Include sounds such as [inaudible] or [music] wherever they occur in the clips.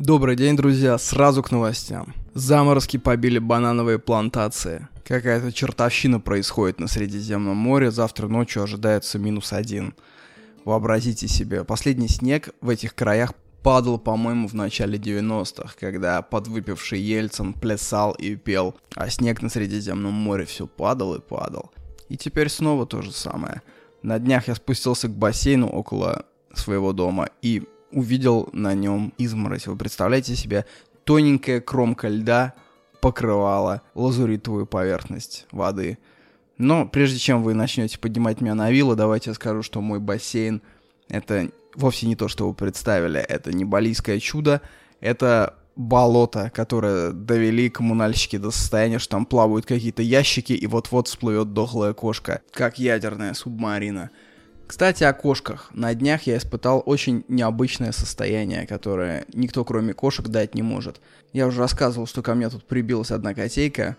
Добрый день, друзья. Сразу к новостям. Заморозки побили банановые плантации. Какая-то чертовщина происходит на Средиземном море. Завтра ночью ожидается минус один. Вообразите себе, последний снег в этих краях падал, по-моему, в начале 90-х, когда подвыпивший Ельцин плясал и пел, а снег на Средиземном море все падал и падал. И теперь снова то же самое. На днях я спустился к бассейну около своего дома и увидел на нем изморозь. Вы представляете себе, тоненькая кромка льда покрывала лазуритовую поверхность воды. Но прежде чем вы начнете поднимать меня на вилла, давайте я скажу, что мой бассейн это вовсе не то, что вы представили. Это не балийское чудо, это болото, которое довели коммунальщики до состояния, что там плавают какие-то ящики, и вот-вот всплывет дохлая кошка, как ядерная субмарина. Кстати, о кошках. На днях я испытал очень необычное состояние, которое никто, кроме кошек, дать не может. Я уже рассказывал, что ко мне тут прибилась одна котейка,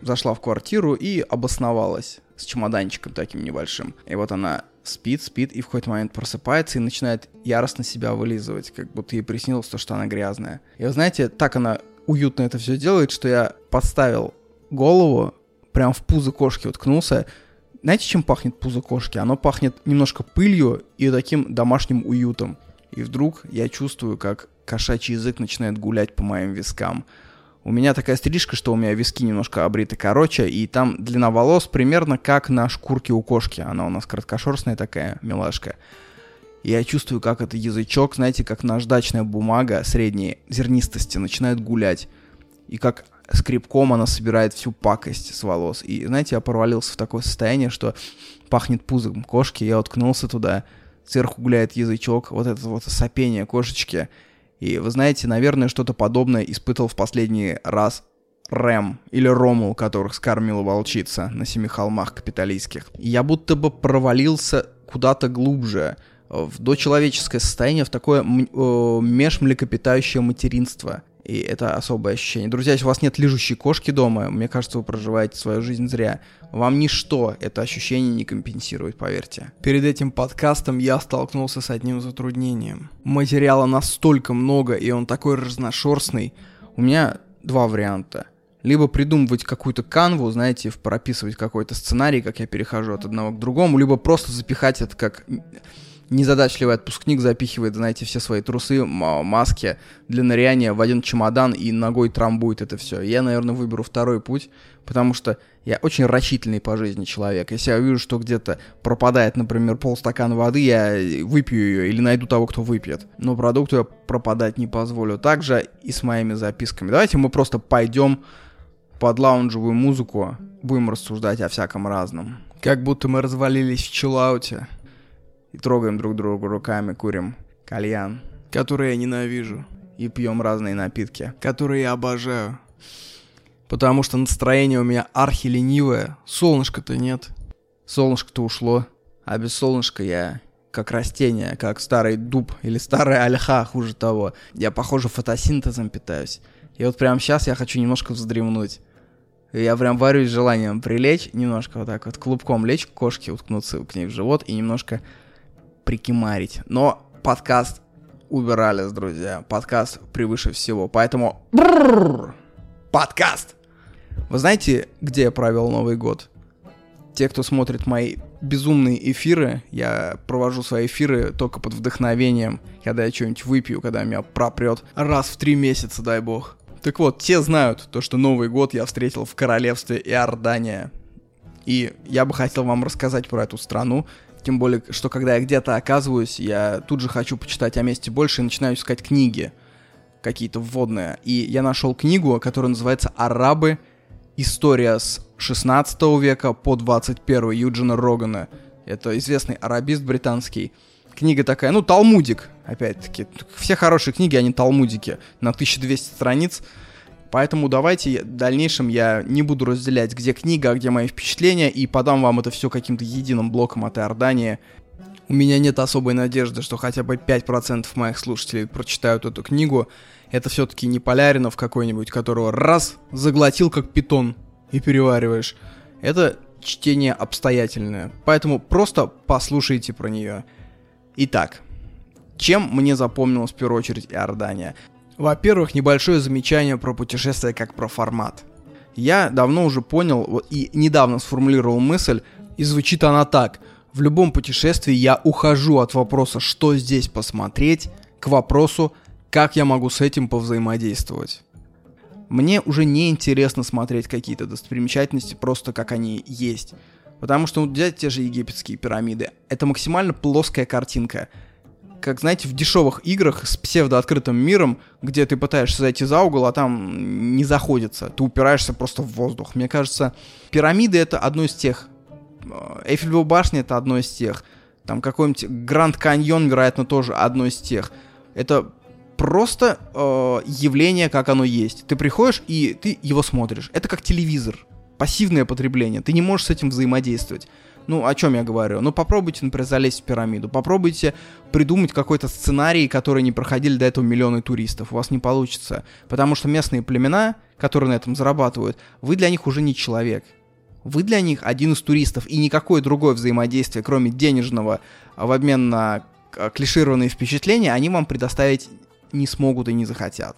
зашла в квартиру и обосновалась с чемоданчиком таким небольшим. И вот она спит, спит, и в какой-то момент просыпается и начинает яростно себя вылизывать, как будто ей приснилось то, что она грязная. И вы знаете, так она уютно это все делает, что я подставил голову, прям в пузо кошки уткнулся, знаете, чем пахнет пузо кошки? Оно пахнет немножко пылью и таким домашним уютом. И вдруг я чувствую, как кошачий язык начинает гулять по моим вискам. У меня такая стрижка, что у меня виски немножко обриты короче, и там длина волос примерно как на шкурке у кошки. Она у нас короткошерстная такая, милашка. И я чувствую, как этот язычок, знаете, как наждачная бумага средней зернистости начинает гулять. И как скребком она собирает всю пакость с волос. И, знаете, я провалился в такое состояние, что пахнет пузом кошки, я уткнулся туда, сверху гуляет язычок, вот это вот сопение кошечки. И вы знаете, наверное, что-то подобное испытывал в последний раз Рэм или Ромул, которых скормила волчица на семи холмах капиталистских. я будто бы провалился куда-то глубже, в дочеловеческое состояние, в такое э, межмлекопитающее материнство. И это особое ощущение. Друзья, если у вас нет лежащей кошки дома, мне кажется, вы проживаете свою жизнь зря. Вам ничто это ощущение не компенсирует, поверьте. Перед этим подкастом я столкнулся с одним затруднением. Материала настолько много, и он такой разношерстный. У меня два варианта. Либо придумывать какую-то канву, знаете, прописывать какой-то сценарий, как я перехожу от одного к другому, либо просто запихать это как незадачливый отпускник запихивает, знаете, все свои трусы, маски для ныряния в один чемодан и ногой трамбует это все. Я, наверное, выберу второй путь, потому что я очень рачительный по жизни человек. Если я вижу, что где-то пропадает, например, полстакана воды, я выпью ее или найду того, кто выпьет. Но продукту я пропадать не позволю. Также и с моими записками. Давайте мы просто пойдем под лаунжевую музыку, будем рассуждать о всяком разном. Как будто мы развалились в чиллауте и трогаем друг друга руками, курим кальян, который я ненавижу, и пьем разные напитки, которые я обожаю. Потому что настроение у меня архи ленивое, солнышка-то нет. Солнышко-то ушло, а без солнышка я как растение, как старый дуб или старая ольха, хуже того. Я, похоже, фотосинтезом питаюсь. И вот прямо сейчас я хочу немножко вздремнуть. Я прям варюсь желанием прилечь, немножко вот так вот клубком лечь к кошке, уткнуться к ней в живот и немножко прикимарить. Но подкаст убирались, друзья. Подкаст превыше всего. Поэтому... Подкаст! Вы знаете, где я провел Новый год? Те, кто смотрит мои безумные эфиры, я провожу свои эфиры только под вдохновением, когда я что-нибудь выпью, когда меня пропрет раз в три месяца, дай бог. Так вот, те знают то, что Новый год я встретил в королевстве Иордания. И я бы хотел вам рассказать про эту страну, тем более, что когда я где-то оказываюсь, я тут же хочу почитать о месте больше и начинаю искать книги какие-то вводные. И я нашел книгу, которая называется «Арабы. История с 16 века по 21 Юджина Рогана». Это известный арабист британский. Книга такая, ну, талмудик, опять-таки. Все хорошие книги, они талмудики. На 1200 страниц. Поэтому давайте в дальнейшем я не буду разделять, где книга, а где мои впечатления, и подам вам это все каким-то единым блоком от Иордании. У меня нет особой надежды, что хотя бы 5% моих слушателей прочитают эту книгу. Это все-таки не Поляринов какой-нибудь, которого раз заглотил как питон и перевариваешь. Это чтение обстоятельное, поэтому просто послушайте про нее. Итак, чем мне запомнилась в первую очередь Иордания? Во-первых, небольшое замечание про путешествие как про формат. Я давно уже понял и недавно сформулировал мысль, и звучит она так. В любом путешествии я ухожу от вопроса, что здесь посмотреть, к вопросу, как я могу с этим повзаимодействовать. Мне уже не интересно смотреть какие-то достопримечательности просто как они есть. Потому что, взять те же египетские пирамиды, это максимально плоская картинка – как, знаете, в дешевых играх с псевдооткрытым миром, где ты пытаешься зайти за угол, а там не заходится. Ты упираешься просто в воздух. Мне кажется, пирамиды это одно из тех. Э, Эйфелева башня это одно из тех. Там какой-нибудь Гранд Каньон, вероятно, тоже одно из тех. Это просто э, явление, как оно есть. Ты приходишь и ты его смотришь. Это как телевизор. Пассивное потребление. Ты не можешь с этим взаимодействовать. Ну, о чем я говорю? Ну, попробуйте, например, залезть в пирамиду. Попробуйте придумать какой-то сценарий, который не проходили до этого миллионы туристов. У вас не получится. Потому что местные племена, которые на этом зарабатывают, вы для них уже не человек. Вы для них один из туристов, и никакое другое взаимодействие, кроме денежного, в обмен на клишированные впечатления, они вам предоставить не смогут и не захотят.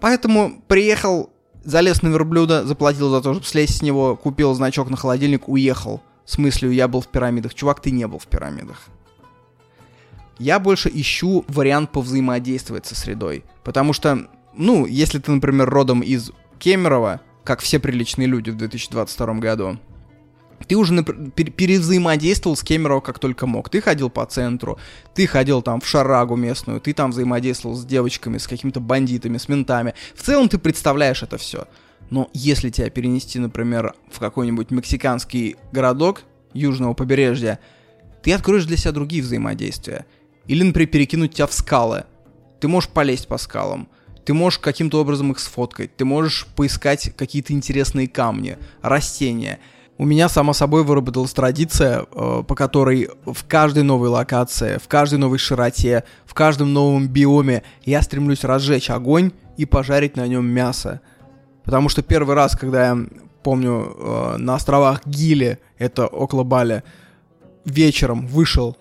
Поэтому приехал, залез на верблюда, заплатил за то, чтобы слезть с него, купил значок на холодильник, уехал с мыслью «я был в пирамидах». Чувак, ты не был в пирамидах. Я больше ищу вариант повзаимодействовать со средой. Потому что, ну, если ты, например, родом из Кемерово, как все приличные люди в 2022 году, ты уже перевзаимодействовал с Кемерово как только мог. Ты ходил по центру, ты ходил там в шарагу местную, ты там взаимодействовал с девочками, с какими-то бандитами, с ментами. В целом ты представляешь это все. Но если тебя перенести, например, в какой-нибудь мексиканский городок южного побережья, ты откроешь для себя другие взаимодействия. Или, например, перекинуть тебя в скалы. Ты можешь полезть по скалам. Ты можешь каким-то образом их сфоткать. Ты можешь поискать какие-то интересные камни, растения. У меня, само собой, выработалась традиция, э, по которой в каждой новой локации, в каждой новой широте, в каждом новом биоме я стремлюсь разжечь огонь и пожарить на нем мясо. Потому что первый раз, когда я помню, э, на островах Гили, это около Бали, вечером вышел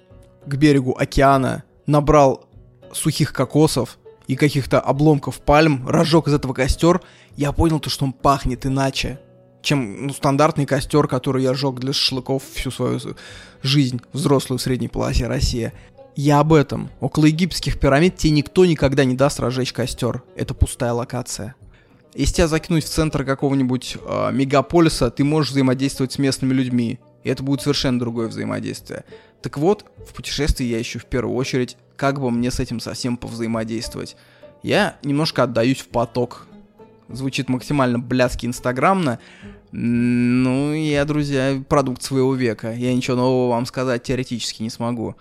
к берегу океана, набрал сухих кокосов и каких-то обломков пальм, разжег из этого костер, я понял то, что он пахнет иначе, чем ну, стандартный костер, который я жег для шашлыков всю свою жизнь, взрослую в средней полосе России. Я об этом. Около египетских пирамид тебе никто никогда не даст разжечь костер. Это пустая локация. Если тебя закинуть в центр какого-нибудь э, мегаполиса, ты можешь взаимодействовать с местными людьми. И это будет совершенно другое взаимодействие. Так вот, в путешествии я ищу в первую очередь, как бы мне с этим совсем повзаимодействовать. Я немножко отдаюсь в поток. Звучит максимально блядски инстаграмно. Ну, я, друзья, продукт своего века. Я ничего нового вам сказать теоретически не смогу.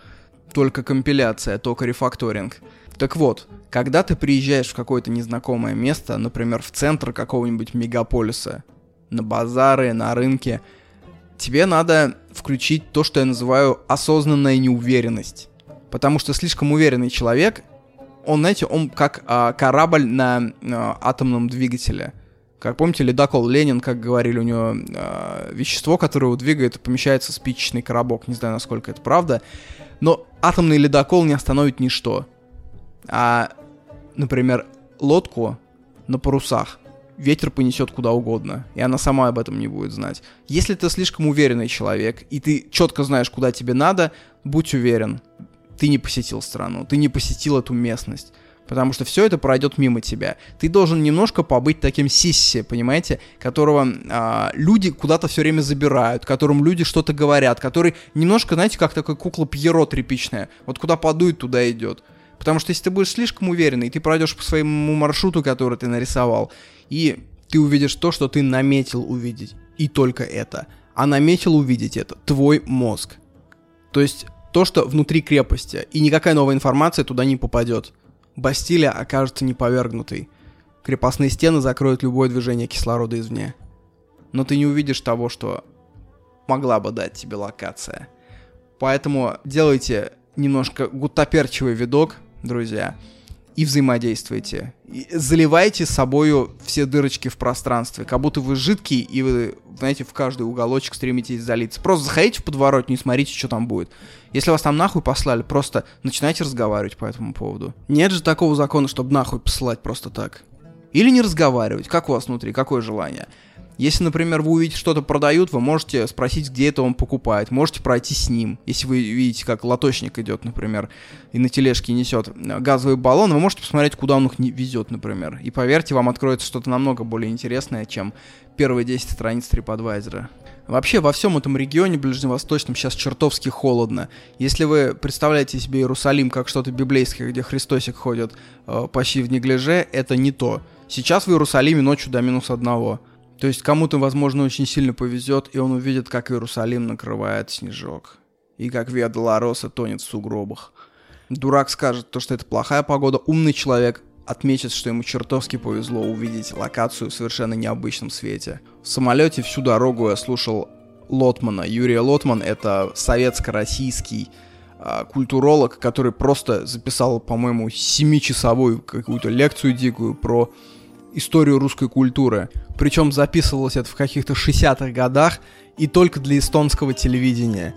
Только компиляция, только рефакторинг. Так вот, когда ты приезжаешь в какое-то незнакомое место, например, в центр какого-нибудь мегаполиса, на базары, на рынке, тебе надо включить то, что я называю осознанная неуверенность. Потому что слишком уверенный человек, он, знаете, он как а, корабль на а, атомном двигателе. Как помните, ледокол Ленин, как говорили, у него а, вещество, которое его двигает, помещается в спичечный коробок. Не знаю, насколько это правда. Но атомный ледокол не остановит ничто. А, например, лодку на парусах ветер понесет куда угодно, и она сама об этом не будет знать. Если ты слишком уверенный человек, и ты четко знаешь, куда тебе надо, будь уверен, ты не посетил страну, ты не посетил эту местность. Потому что все это пройдет мимо тебя. Ты должен немножко побыть таким сисси, понимаете, которого а, люди куда-то все время забирают, которым люди что-то говорят, который немножко, знаете, как такая кукла Пьеро тряпичная. Вот куда подует, туда идет. Потому что если ты будешь слишком уверенный, ты пройдешь по своему маршруту, который ты нарисовал, и ты увидишь то, что ты наметил увидеть. И только это. А наметил увидеть это твой мозг. То есть то, что внутри крепости, и никакая новая информация туда не попадет. Бастилия окажется неповергнутой. Крепостные стены закроют любое движение кислорода извне. Но ты не увидишь того, что могла бы дать тебе локация. Поэтому делайте немножко гутоперчивый видок, друзья, и взаимодействуйте. заливаете собою все дырочки в пространстве, как будто вы жидкий, и вы, знаете, в каждый уголочек стремитесь залиться. Просто заходите в подворотню и смотрите, что там будет. Если вас там нахуй послали, просто начинайте разговаривать по этому поводу. Нет же такого закона, чтобы нахуй посылать просто так. Или не разговаривать. Как у вас внутри? Какое желание? Если, например, вы увидите, что-то продают, вы можете спросить, где это он покупает. Можете пройти с ним. Если вы видите, как лоточник идет, например, и на тележке несет газовый баллон, вы можете посмотреть, куда он их везет, например. И поверьте, вам откроется что-то намного более интересное, чем первые 10 страниц TripAdvisor. Вообще во всем этом регионе ближневосточном сейчас чертовски холодно. Если вы представляете себе Иерусалим как что-то библейское, где Христосик ходит э, почти в неглиже, это не то. Сейчас в Иерусалиме ночью до минус одного. То есть кому-то, возможно, очень сильно повезет, и он увидит, как Иерусалим накрывает снежок. И как Виа Долороса тонет в сугробах. Дурак скажет то, что это плохая погода. Умный человек отметит, что ему чертовски повезло увидеть локацию в совершенно необычном свете. В самолете всю дорогу я слушал Лотмана. Юрий Лотман — это советско-российский э, культуролог, который просто записал, по-моему, семичасовую какую-то лекцию дикую про историю русской культуры. Причем записывалось это в каких-то 60-х годах и только для эстонского телевидения.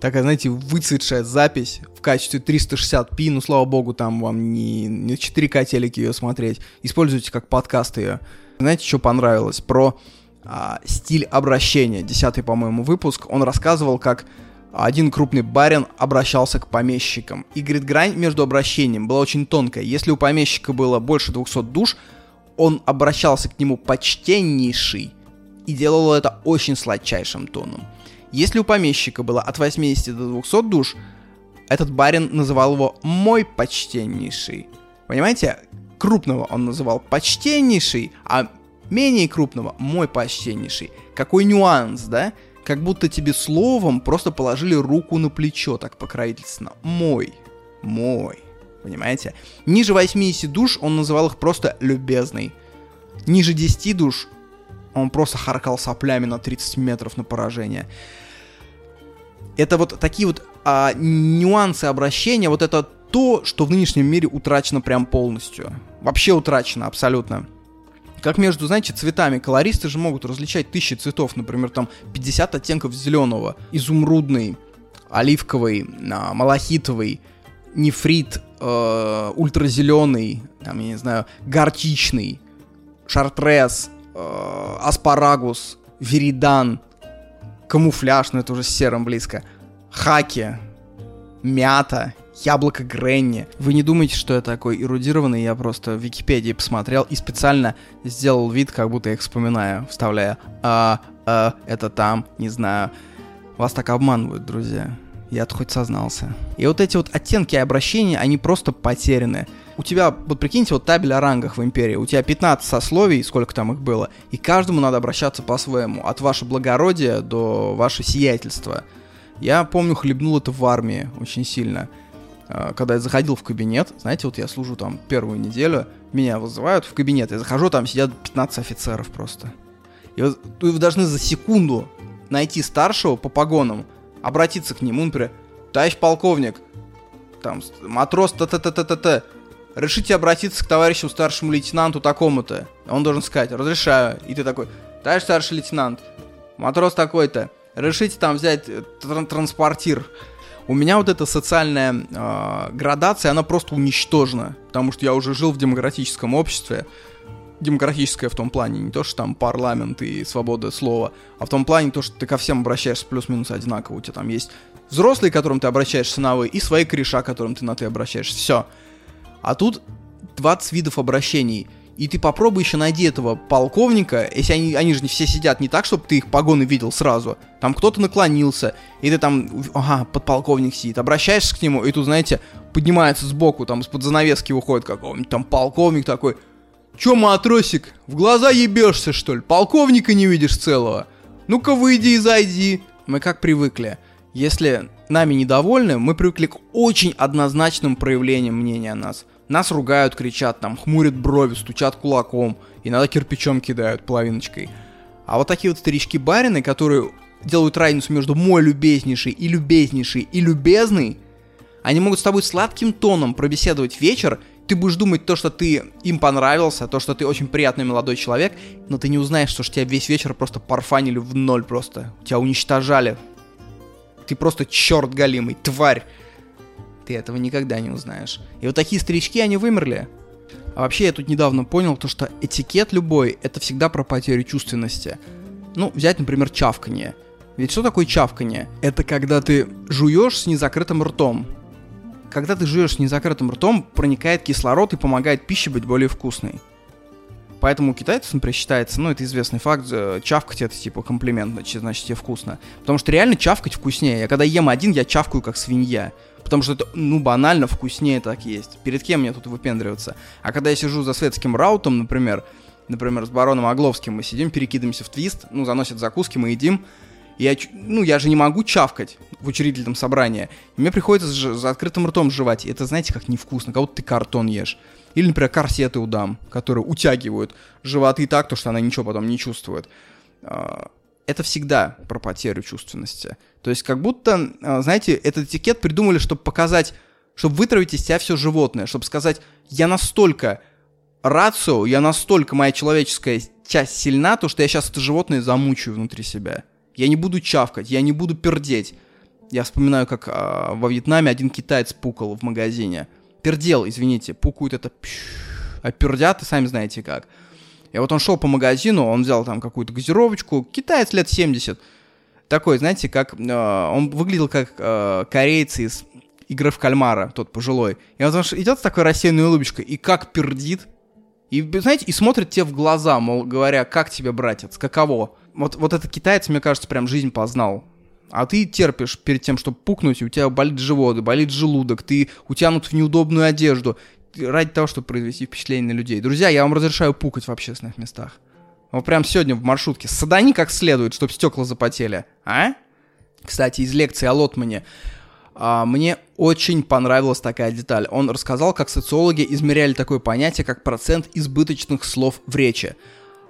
Такая, знаете, выцветшая запись в качестве 360p, ну, слава богу, там вам не, не 4К телеки ее смотреть. Используйте как подкаст ее. Знаете, что понравилось? Про а, стиль обращения. Десятый, по-моему, выпуск. Он рассказывал, как один крупный барин обращался к помещикам. И, говорит, грань между обращением была очень тонкая. Если у помещика было больше 200 душ, он обращался к нему почтеннейший и делал это очень сладчайшим тоном. Если у помещика было от 80 до 200 душ, этот барин называл его «мой почтеннейший». Понимаете? Крупного он называл «почтеннейший», а менее крупного «мой почтеннейший». Какой нюанс, да? Как будто тебе словом просто положили руку на плечо так покровительственно. «Мой». «Мой». Понимаете? Ниже 80 душ он называл их просто «любезный». Ниже 10 душ он просто харкал соплями на 30 метров на поражение. Это вот такие вот а, нюансы обращения, вот это то, что в нынешнем мире утрачено прям полностью. Вообще утрачено абсолютно. Как между, знаете, цветами. Колористы же могут различать тысячи цветов. Например, там 50 оттенков зеленого, изумрудный, оливковый, а, малахитовый, нефрит, э, ультразеленый, там, я не знаю, горчичный, шартрез, э, аспарагус, веридан, камуфляж, но это уже с серым близко, хаки, мята, яблоко Гренни. Вы не думаете, что я такой эрудированный, я просто в Википедии посмотрел и специально сделал вид, как будто я их вспоминаю, вставляя «а, а, это там, не знаю». Вас так обманывают, друзья. Я хоть сознался. И вот эти вот оттенки обращения, они просто потеряны. У тебя, вот прикиньте, вот табель о рангах в Империи. У тебя 15 сословий, сколько там их было, и каждому надо обращаться по-своему. От ваше благородие до ваше сиятельство. Я помню, хлебнул это в армии очень сильно. А, когда я заходил в кабинет, знаете, вот я служу там первую неделю, меня вызывают в кабинет, я захожу, там сидят 15 офицеров просто. И вот вы должны за секунду найти старшего по погонам, обратиться к нему, например, товарищ полковник, там, матрос т-т-т-т-т, решите обратиться к товарищу старшему лейтенанту такому-то. Он должен сказать, разрешаю. И ты такой, товарищ старший лейтенант, матрос такой-то, решите там взять э, тран транспортир. У меня вот эта социальная э, градация, она просто уничтожена, потому что я уже жил в демократическом обществе, демократическое в том плане, не то, что там парламент и свобода слова, а в том плане то, что ты ко всем обращаешься плюс-минус одинаково. У тебя там есть взрослые, к которым ты обращаешься на вы, и свои кореша, к которым ты на ты обращаешься. Все. А тут 20 видов обращений. И ты попробуй еще найди этого полковника, если они, они же не все сидят не так, чтобы ты их погоны видел сразу. Там кто-то наклонился, и ты там, ага, подполковник сидит, обращаешься к нему, и тут, знаете, поднимается сбоку, там из-под занавески выходит какой-нибудь там полковник такой, Чё, матросик, в глаза ебешься, что ли? Полковника не видишь целого? Ну-ка выйди и зайди. Мы как привыкли. Если нами недовольны, мы привыкли к очень однозначным проявлениям мнения о нас. Нас ругают, кричат, там, хмурят брови, стучат кулаком, иногда кирпичом кидают половиночкой. А вот такие вот старички-барины, которые делают разницу между мой любезнейший и любезнейший и любезный, они могут с тобой сладким тоном пробеседовать вечер ты будешь думать то, что ты им понравился, то, что ты очень приятный молодой человек, но ты не узнаешь, что ж тебя весь вечер просто парфанили в ноль просто. Тебя уничтожали. Ты просто черт галимый, тварь. Ты этого никогда не узнаешь. И вот такие старички, они вымерли. А вообще, я тут недавно понял, то, что этикет любой, это всегда про потерю чувственности. Ну, взять, например, чавканье. Ведь что такое чавканье? Это когда ты жуешь с незакрытым ртом когда ты жуешь с незакрытым ртом, проникает кислород и помогает пище быть более вкусной. Поэтому у китайцев, например, считается, ну, это известный факт, э, чавкать это типа комплимент, значит, значит тебе вкусно. Потому что реально чавкать вкуснее. Я когда ем один, я чавкаю как свинья. Потому что это, ну, банально вкуснее так есть. Перед кем мне тут выпендриваться? А когда я сижу за светским раутом, например, например, с бароном Огловским мы сидим, перекидываемся в твист, ну, заносят закуски, мы едим, я, ну, я же не могу чавкать в учредительном собрании. мне приходится за открытым ртом жевать. И это, знаете, как невкусно. Как будто ты картон ешь. Или, например, корсеты у дам, которые утягивают животы так, то, что она ничего потом не чувствует. А, это всегда про потерю чувственности. То есть как будто, а, знаете, этот этикет придумали, чтобы показать, чтобы вытравить из себя все животное, чтобы сказать, я настолько рацио, я настолько моя человеческая часть сильна, то что я сейчас это животное замучаю внутри себя. Я не буду чавкать, я не буду пердеть. Я вспоминаю, как а, во Вьетнаме один китаец пукал в магазине. Пердел, извините, пукают это... А пердят, сами знаете как. И вот он шел по магазину, он взял там какую-то газировочку, китаец лет 70. Такой, знаете, как... Э, он выглядел как э, корейцы из игры в кальмара, тот пожилой. И он идет с такой рассеянной улыбочкой, и как пердит. И, знаете, и смотрит тебе в глаза, мол, говоря, как тебе, братец, каково вот, вот этот китаец, мне кажется, прям жизнь познал. А ты терпишь перед тем, чтобы пукнуть, и у тебя болит живот, болит желудок, ты утянут в неудобную одежду ради того, чтобы произвести впечатление на людей. Друзья, я вам разрешаю пукать в общественных местах. Вот прям сегодня в маршрутке. Садани как следует, чтобы стекла запотели. А? Кстати, из лекции о Лотмане. А, мне очень понравилась такая деталь. Он рассказал, как социологи измеряли такое понятие, как процент избыточных слов в речи.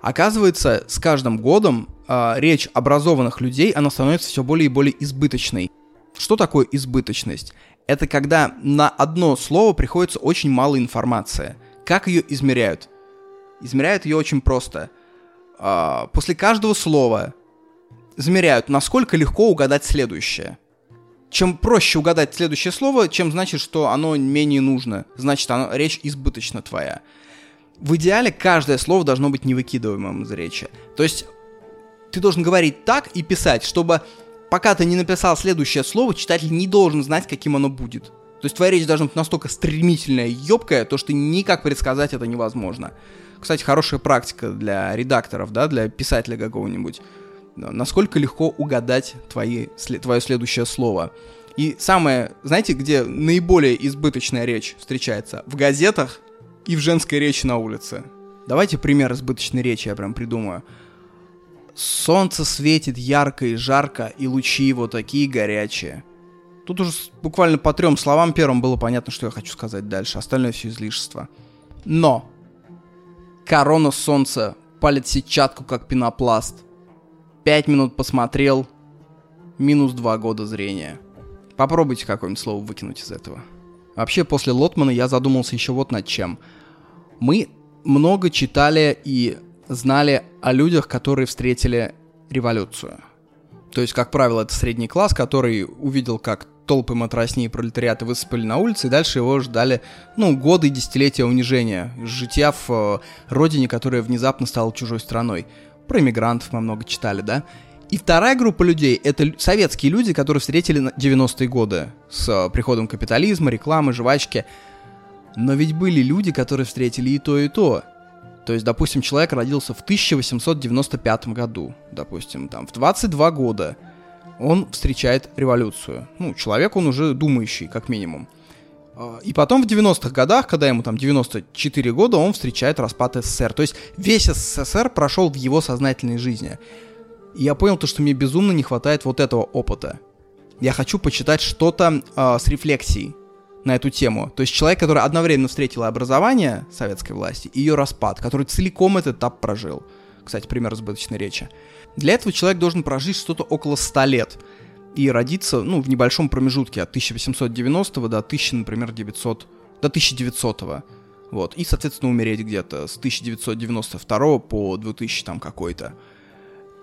Оказывается, с каждым годом э, речь образованных людей, она становится все более и более избыточной. Что такое избыточность? Это когда на одно слово приходится очень мало информации. Как ее измеряют? Измеряют ее очень просто. Э, после каждого слова замеряют, насколько легко угадать следующее. Чем проще угадать следующее слово, чем значит, что оно менее нужно. Значит, оно, речь избыточна твоя в идеале каждое слово должно быть невыкидываемым из речи. То есть ты должен говорить так и писать, чтобы пока ты не написал следующее слово, читатель не должен знать, каким оно будет. То есть твоя речь должна быть настолько стремительная и ёбкая, то что никак предсказать это невозможно. Кстати, хорошая практика для редакторов, да, для писателя какого-нибудь. Насколько легко угадать твои, твое следующее слово. И самое, знаете, где наиболее избыточная речь встречается? В газетах и в женской речи на улице. Давайте пример избыточной речи я прям придумаю. Солнце светит ярко и жарко, и лучи его такие горячие. Тут уже буквально по трем словам первым было понятно, что я хочу сказать дальше. Остальное все излишество. Но корона солнца палит сетчатку, как пенопласт. Пять минут посмотрел, минус два года зрения. Попробуйте какое-нибудь слово выкинуть из этого. Вообще, после Лотмана я задумался еще вот над чем – мы много читали и знали о людях, которые встретили революцию. То есть, как правило, это средний класс, который увидел, как толпы матросни и пролетариата высыпали на улицы, и дальше его ждали, ну, годы и десятилетия унижения, жития в э, родине, которая внезапно стала чужой страной. Про иммигрантов мы много читали, да? И вторая группа людей — это советские люди, которые встретили 90-е годы с э, приходом капитализма, рекламы, жвачки — но ведь были люди, которые встретили и то, и то. То есть, допустим, человек родился в 1895 году, допустим, там, в 22 года. Он встречает революцию. Ну, человек он уже думающий, как минимум. А, и потом в 90-х годах, когда ему там 94 года, он встречает распад СССР. То есть весь СССР прошел в его сознательной жизни. И я понял то, что мне безумно не хватает вот этого опыта. Я хочу почитать что-то э, с рефлексией на эту тему. То есть человек, который одновременно встретил образование советской власти и ее распад, который целиком этот этап прожил. Кстати, пример избыточной речи. Для этого человек должен прожить что-то около 100 лет и родиться, ну, в небольшом промежутке от 1890 до 1000, например, 900, до 1900. Вот. И, соответственно, умереть где-то с 1992 по 2000 там какой-то.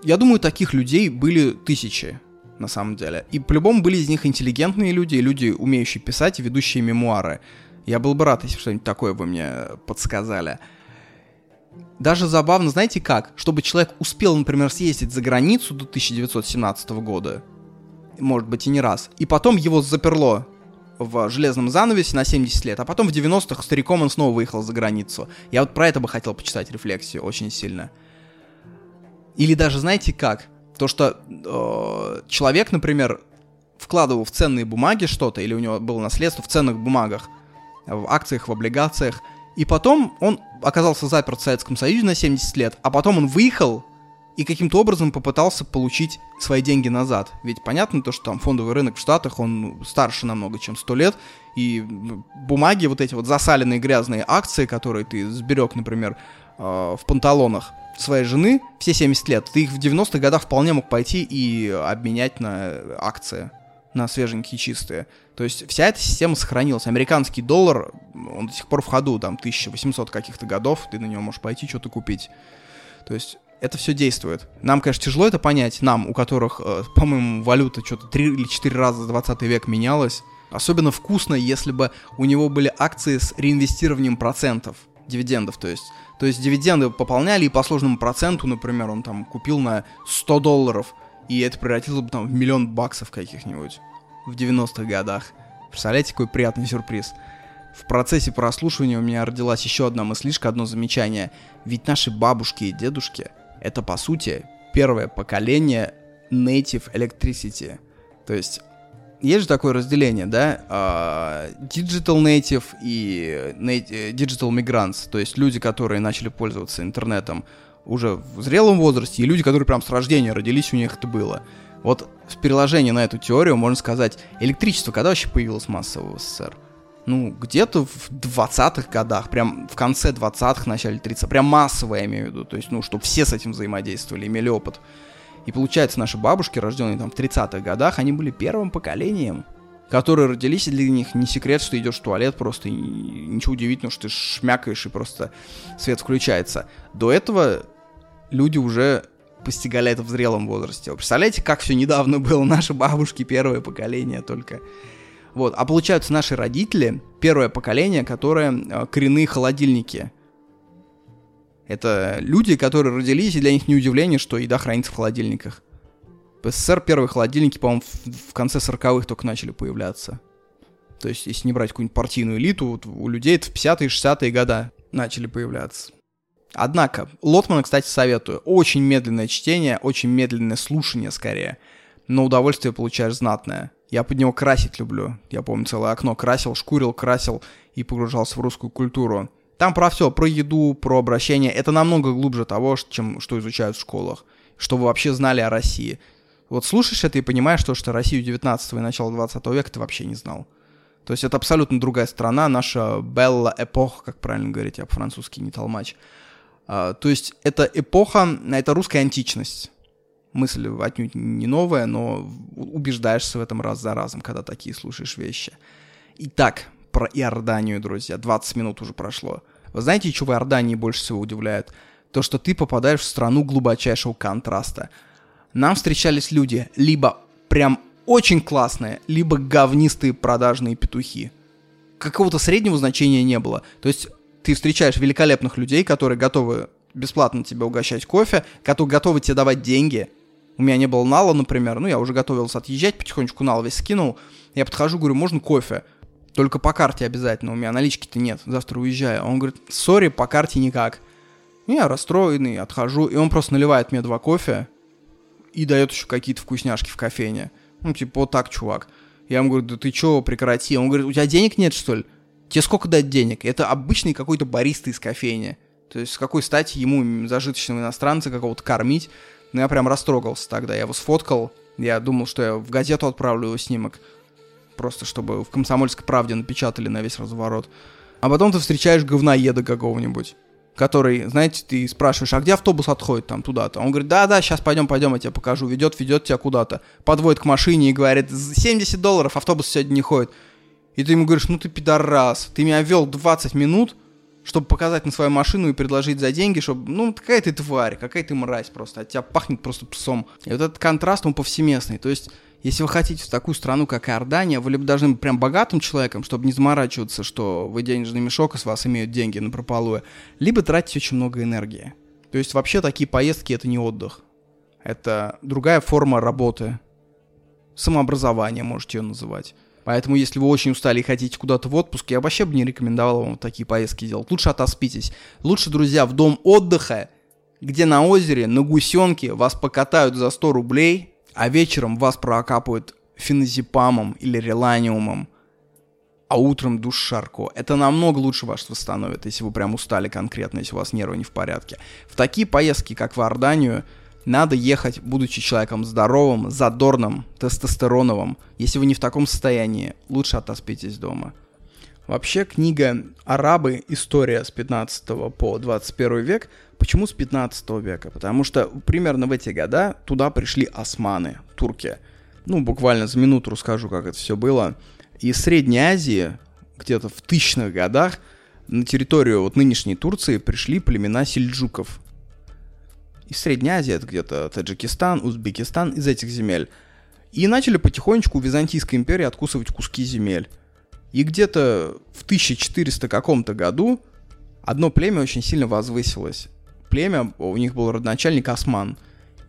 Я думаю, таких людей были тысячи, на самом деле. И по-любому были из них интеллигентные люди, люди, умеющие писать ведущие мемуары. Я был бы рад, если что-нибудь такое вы мне подсказали. Даже забавно, знаете как? Чтобы человек успел, например, съездить за границу до 1917 года, может быть и не раз, и потом его заперло в железном занавесе на 70 лет, а потом в 90-х стариком он снова выехал за границу. Я вот про это бы хотел почитать рефлексию очень сильно. Или даже знаете как? То, что э, человек, например, вкладывал в ценные бумаги что-то, или у него было наследство в ценных бумагах, в акциях, в облигациях, и потом он оказался заперт в Советском Союзе на 70 лет, а потом он выехал и каким-то образом попытался получить свои деньги назад. Ведь понятно то, что там фондовый рынок в Штатах, он старше намного, чем 100 лет, и бумаги, вот эти вот засаленные грязные акции, которые ты сберег, например, э, в панталонах своей жены все 70 лет, ты их в 90-х годах вполне мог пойти и обменять на акции, на свеженькие чистые. То есть вся эта система сохранилась. Американский доллар, он до сих пор в ходу, там 1800 каких-то годов, ты на него можешь пойти что-то купить. То есть это все действует. Нам, конечно, тяжело это понять, нам, у которых, э, по-моему, валюта что-то 3 или 4 раза за 20 век менялась. Особенно вкусно, если бы у него были акции с реинвестированием процентов, дивидендов, то есть. То есть дивиденды пополняли, и по сложному проценту, например, он там купил на 100 долларов, и это превратилось бы там в миллион баксов каких-нибудь в 90-х годах. Представляете, какой приятный сюрприз. В процессе прослушивания у меня родилась еще одна мыслишка, одно замечание. Ведь наши бабушки и дедушки — это, по сути, первое поколение native electricity. То есть есть же такое разделение, да, uh, digital native и digital migrants, то есть люди, которые начали пользоваться интернетом уже в зрелом возрасте, и люди, которые прям с рождения родились, у них это было. Вот в переложении на эту теорию можно сказать, электричество когда вообще появилось массово в СССР? Ну, где-то в 20-х годах, прям в конце 20-х, начале 30-х, прям массово, я имею в виду, то есть, ну, чтобы все с этим взаимодействовали, имели опыт. И получается, наши бабушки, рожденные там в 30-х годах, они были первым поколением, которые родились, и для них не секрет, что идешь в туалет просто, и ничего удивительного, что ты шмякаешь, и просто свет включается. До этого люди уже постигали это в зрелом возрасте. Вы представляете, как все недавно было, наши бабушки, первое поколение только. Вот. А получаются наши родители, первое поколение, которое э, коренные холодильники. Это люди, которые родились, и для них не удивление, что еда хранится в холодильниках. В СССР первые холодильники, по-моему, в, конце 40-х только начали появляться. То есть, если не брать какую-нибудь партийную элиту, вот у людей это в 50-е, 60-е годы начали появляться. Однако, Лотмана, кстати, советую. Очень медленное чтение, очень медленное слушание скорее. Но удовольствие получаешь знатное. Я под него красить люблю. Я помню, целое окно красил, шкурил, красил и погружался в русскую культуру. Там про все, про еду, про обращение. Это намного глубже того, чем что изучают в школах. Что вы вообще знали о России. Вот слушаешь это и понимаешь, что, что Россию 19 и начала 20 века ты вообще не знал. То есть это абсолютно другая страна, наша Белла эпоха, как правильно говорить, я по-французски не толмач. А, то есть это эпоха, это русская античность мысль отнюдь не новая, но убеждаешься в этом раз за разом, когда такие слушаешь вещи. Итак, про Иорданию, друзья. 20 минут уже прошло. Вы знаете, что в Иордании больше всего удивляет? То, что ты попадаешь в страну глубочайшего контраста. Нам встречались люди либо прям очень классные, либо говнистые продажные петухи. Какого-то среднего значения не было. То есть ты встречаешь великолепных людей, которые готовы бесплатно тебя угощать кофе, которые готовы тебе давать деньги, у меня не было нала, например, ну, я уже готовился отъезжать, потихонечку нал весь скинул. Я подхожу, говорю, можно кофе? Только по карте обязательно, у меня налички-то нет, завтра уезжаю. Он говорит, сори, по карте никак. Я расстроенный, отхожу, и он просто наливает мне два кофе и дает еще какие-то вкусняшки в кофейне. Ну, типа, вот так, чувак. Я ему говорю, да ты чё, прекрати. Он говорит, у тебя денег нет, что ли? Тебе сколько дать денег? Это обычный какой-то бариста из кофейни. То есть с какой стати ему, зажиточного иностранца, какого-то кормить? Ну, я прям растрогался тогда. Я его сфоткал. Я думал, что я в газету отправлю его снимок. Просто чтобы в «Комсомольской правде» напечатали на весь разворот. А потом ты встречаешь говноеда какого-нибудь который, знаете, ты спрашиваешь, а где автобус отходит там туда-то? Он говорит, да-да, сейчас пойдем, пойдем, я тебе покажу. Ведет, ведет тебя куда-то. Подводит к машине и говорит, 70 долларов, автобус сегодня не ходит. И ты ему говоришь, ну ты пидорас, ты меня вел 20 минут, чтобы показать на свою машину и предложить за деньги, чтобы, ну, какая ты тварь, какая ты мразь просто, от тебя пахнет просто псом. И вот этот контраст, он повсеместный. То есть, если вы хотите в такую страну, как Иордания, вы либо должны быть прям богатым человеком, чтобы не заморачиваться, что вы денежный мешок, и с вас имеют деньги на прополуе, либо тратить очень много энергии. То есть, вообще, такие поездки — это не отдых. Это другая форма работы. Самообразование, можете ее называть. Поэтому, если вы очень устали и хотите куда-то в отпуск, я вообще бы не рекомендовал вам такие поездки делать. Лучше отоспитесь. Лучше, друзья, в дом отдыха, где на озере, на гусенке вас покатают за 100 рублей, а вечером вас прокапают феназепамом или реланиумом, а утром душ Шарко. Это намного лучше вас восстановит, если вы прям устали конкретно, если у вас нервы не в порядке. В такие поездки, как в Иорданию, надо ехать, будучи человеком здоровым, задорным, тестостероновым. Если вы не в таком состоянии, лучше отоспитесь дома. Вообще, книга «Арабы. История с 15 по 21 век». Почему с 15 века? Потому что примерно в эти года туда пришли османы, турки. Ну, буквально за минуту расскажу, как это все было. Из Средней Азии, где-то в тысячных годах, на территорию вот нынешней Турции пришли племена сельджуков из Средней Азии, это где-то Таджикистан, Узбекистан, из этих земель. И начали потихонечку у Византийской империи откусывать куски земель. И где-то в 1400 каком-то году одно племя очень сильно возвысилось. Племя, у них был родоначальник Осман.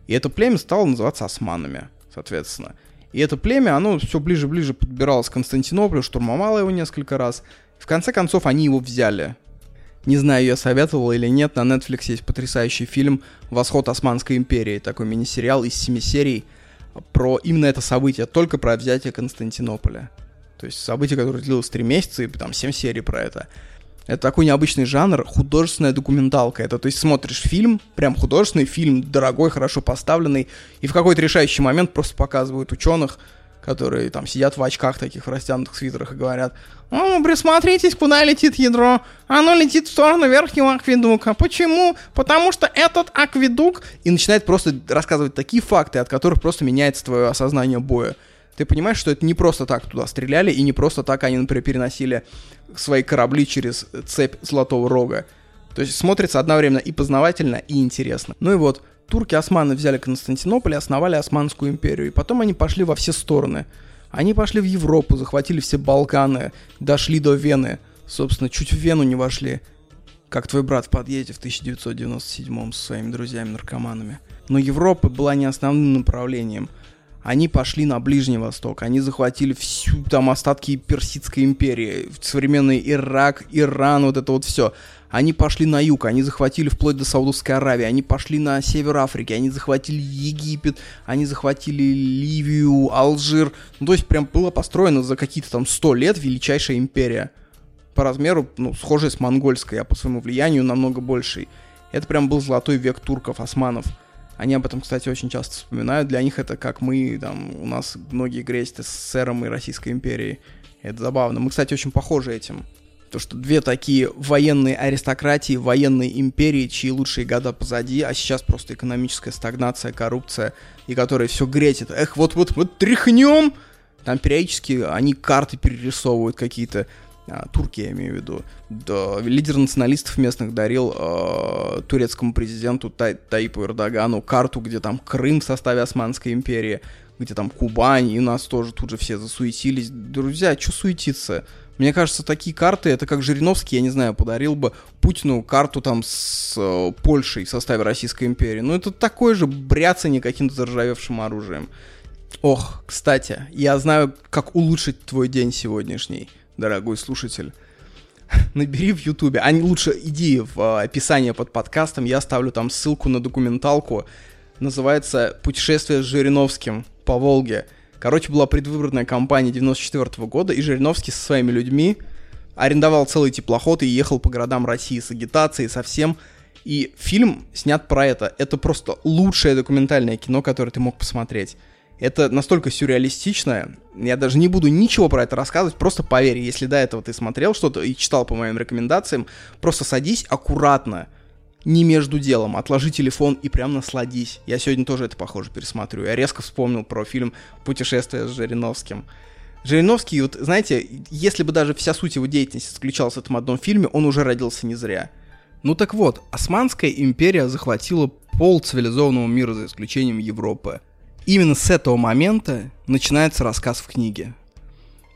И это племя стало называться османами, соответственно. И это племя, оно все ближе-ближе подбиралось к Константинополю, штурмовало его несколько раз. В конце концов, они его взяли. Не знаю, я советовал или нет, на Netflix есть потрясающий фильм «Восход Османской империи», такой мини-сериал из семи серий про именно это событие, только про взятие Константинополя. То есть событие, которое длилось три месяца, и там семь серий про это. Это такой необычный жанр, художественная документалка. Это, то есть, смотришь фильм, прям художественный фильм, дорогой, хорошо поставленный, и в какой-то решающий момент просто показывают ученых, которые там сидят в очках таких в растянутых свитерах и говорят, «Ну, присмотритесь, куда летит ядро. Оно летит в сторону верхнего акведука. Почему? Потому что этот акведук...» И начинает просто рассказывать такие факты, от которых просто меняется твое осознание боя. Ты понимаешь, что это не просто так туда стреляли, и не просто так они, например, переносили свои корабли через цепь Золотого Рога. То есть смотрится одновременно и познавательно, и интересно. Ну и вот, турки-османы взяли Константинополь и основали Османскую империю. И потом они пошли во все стороны. Они пошли в Европу, захватили все Балканы, дошли до Вены. Собственно, чуть в Вену не вошли. Как твой брат в подъезде в 1997 со своими друзьями-наркоманами. Но Европа была не основным направлением. Они пошли на Ближний Восток, они захватили всю там остатки Персидской империи, современный Ирак, Иран, вот это вот все. Они пошли на юг, они захватили вплоть до Саудовской Аравии, они пошли на север Африки, они захватили Египет, они захватили Ливию, Алжир. Ну, то есть прям было построено за какие-то там сто лет величайшая империя. По размеру, ну, схожая с монгольской, а по своему влиянию намного большей. Это прям был золотой век турков, османов. Они об этом, кстати, очень часто вспоминают. Для них это как мы, там, у нас многие грезят СССРом и Российской империей. Это забавно. Мы, кстати, очень похожи этим. То, что две такие военные аристократии, военные империи, чьи лучшие года позади, а сейчас просто экономическая стагнация, коррупция, и которые все гретит. Эх, вот-вот мы тряхнем! Там периодически они карты перерисовывают какие-то, а, турки я имею в виду. Да, лидер националистов местных дарил э, турецкому президенту Тай, Таипу Эрдогану карту, где там Крым в составе Османской империи, где там Кубань, и нас тоже тут же все засуетились. Друзья, что суетиться? Мне кажется, такие карты, это как Жириновский, я не знаю, подарил бы Путину карту там с э, Польшей в составе Российской империи. Ну, это такое же бряцание каким-то заржавевшим оружием. Ох, кстати, я знаю, как улучшить твой день сегодняшний, дорогой слушатель. [laughs] Набери в Ютубе, а не лучше иди в э, описание под подкастом, я оставлю там ссылку на документалку. Называется «Путешествие с Жириновским по Волге». Короче, была предвыборная кампания 94 года, и Жириновский со своими людьми арендовал целый теплоход и ехал по городам России с агитацией, со всем. И фильм снят про это. Это просто лучшее документальное кино, которое ты мог посмотреть. Это настолько сюрреалистичное, я даже не буду ничего про это рассказывать, просто поверь, если до этого ты смотрел что-то и читал по моим рекомендациям, просто садись аккуратно, не между делом. Отложи телефон и прям насладись. Я сегодня тоже это, похоже, пересматриваю. Я резко вспомнил про фильм «Путешествие с Жириновским». Жириновский, вот, знаете, если бы даже вся суть его деятельности заключалась в этом одном фильме, он уже родился не зря. Ну так вот, Османская империя захватила пол цивилизованного мира за исключением Европы. Именно с этого момента начинается рассказ в книге.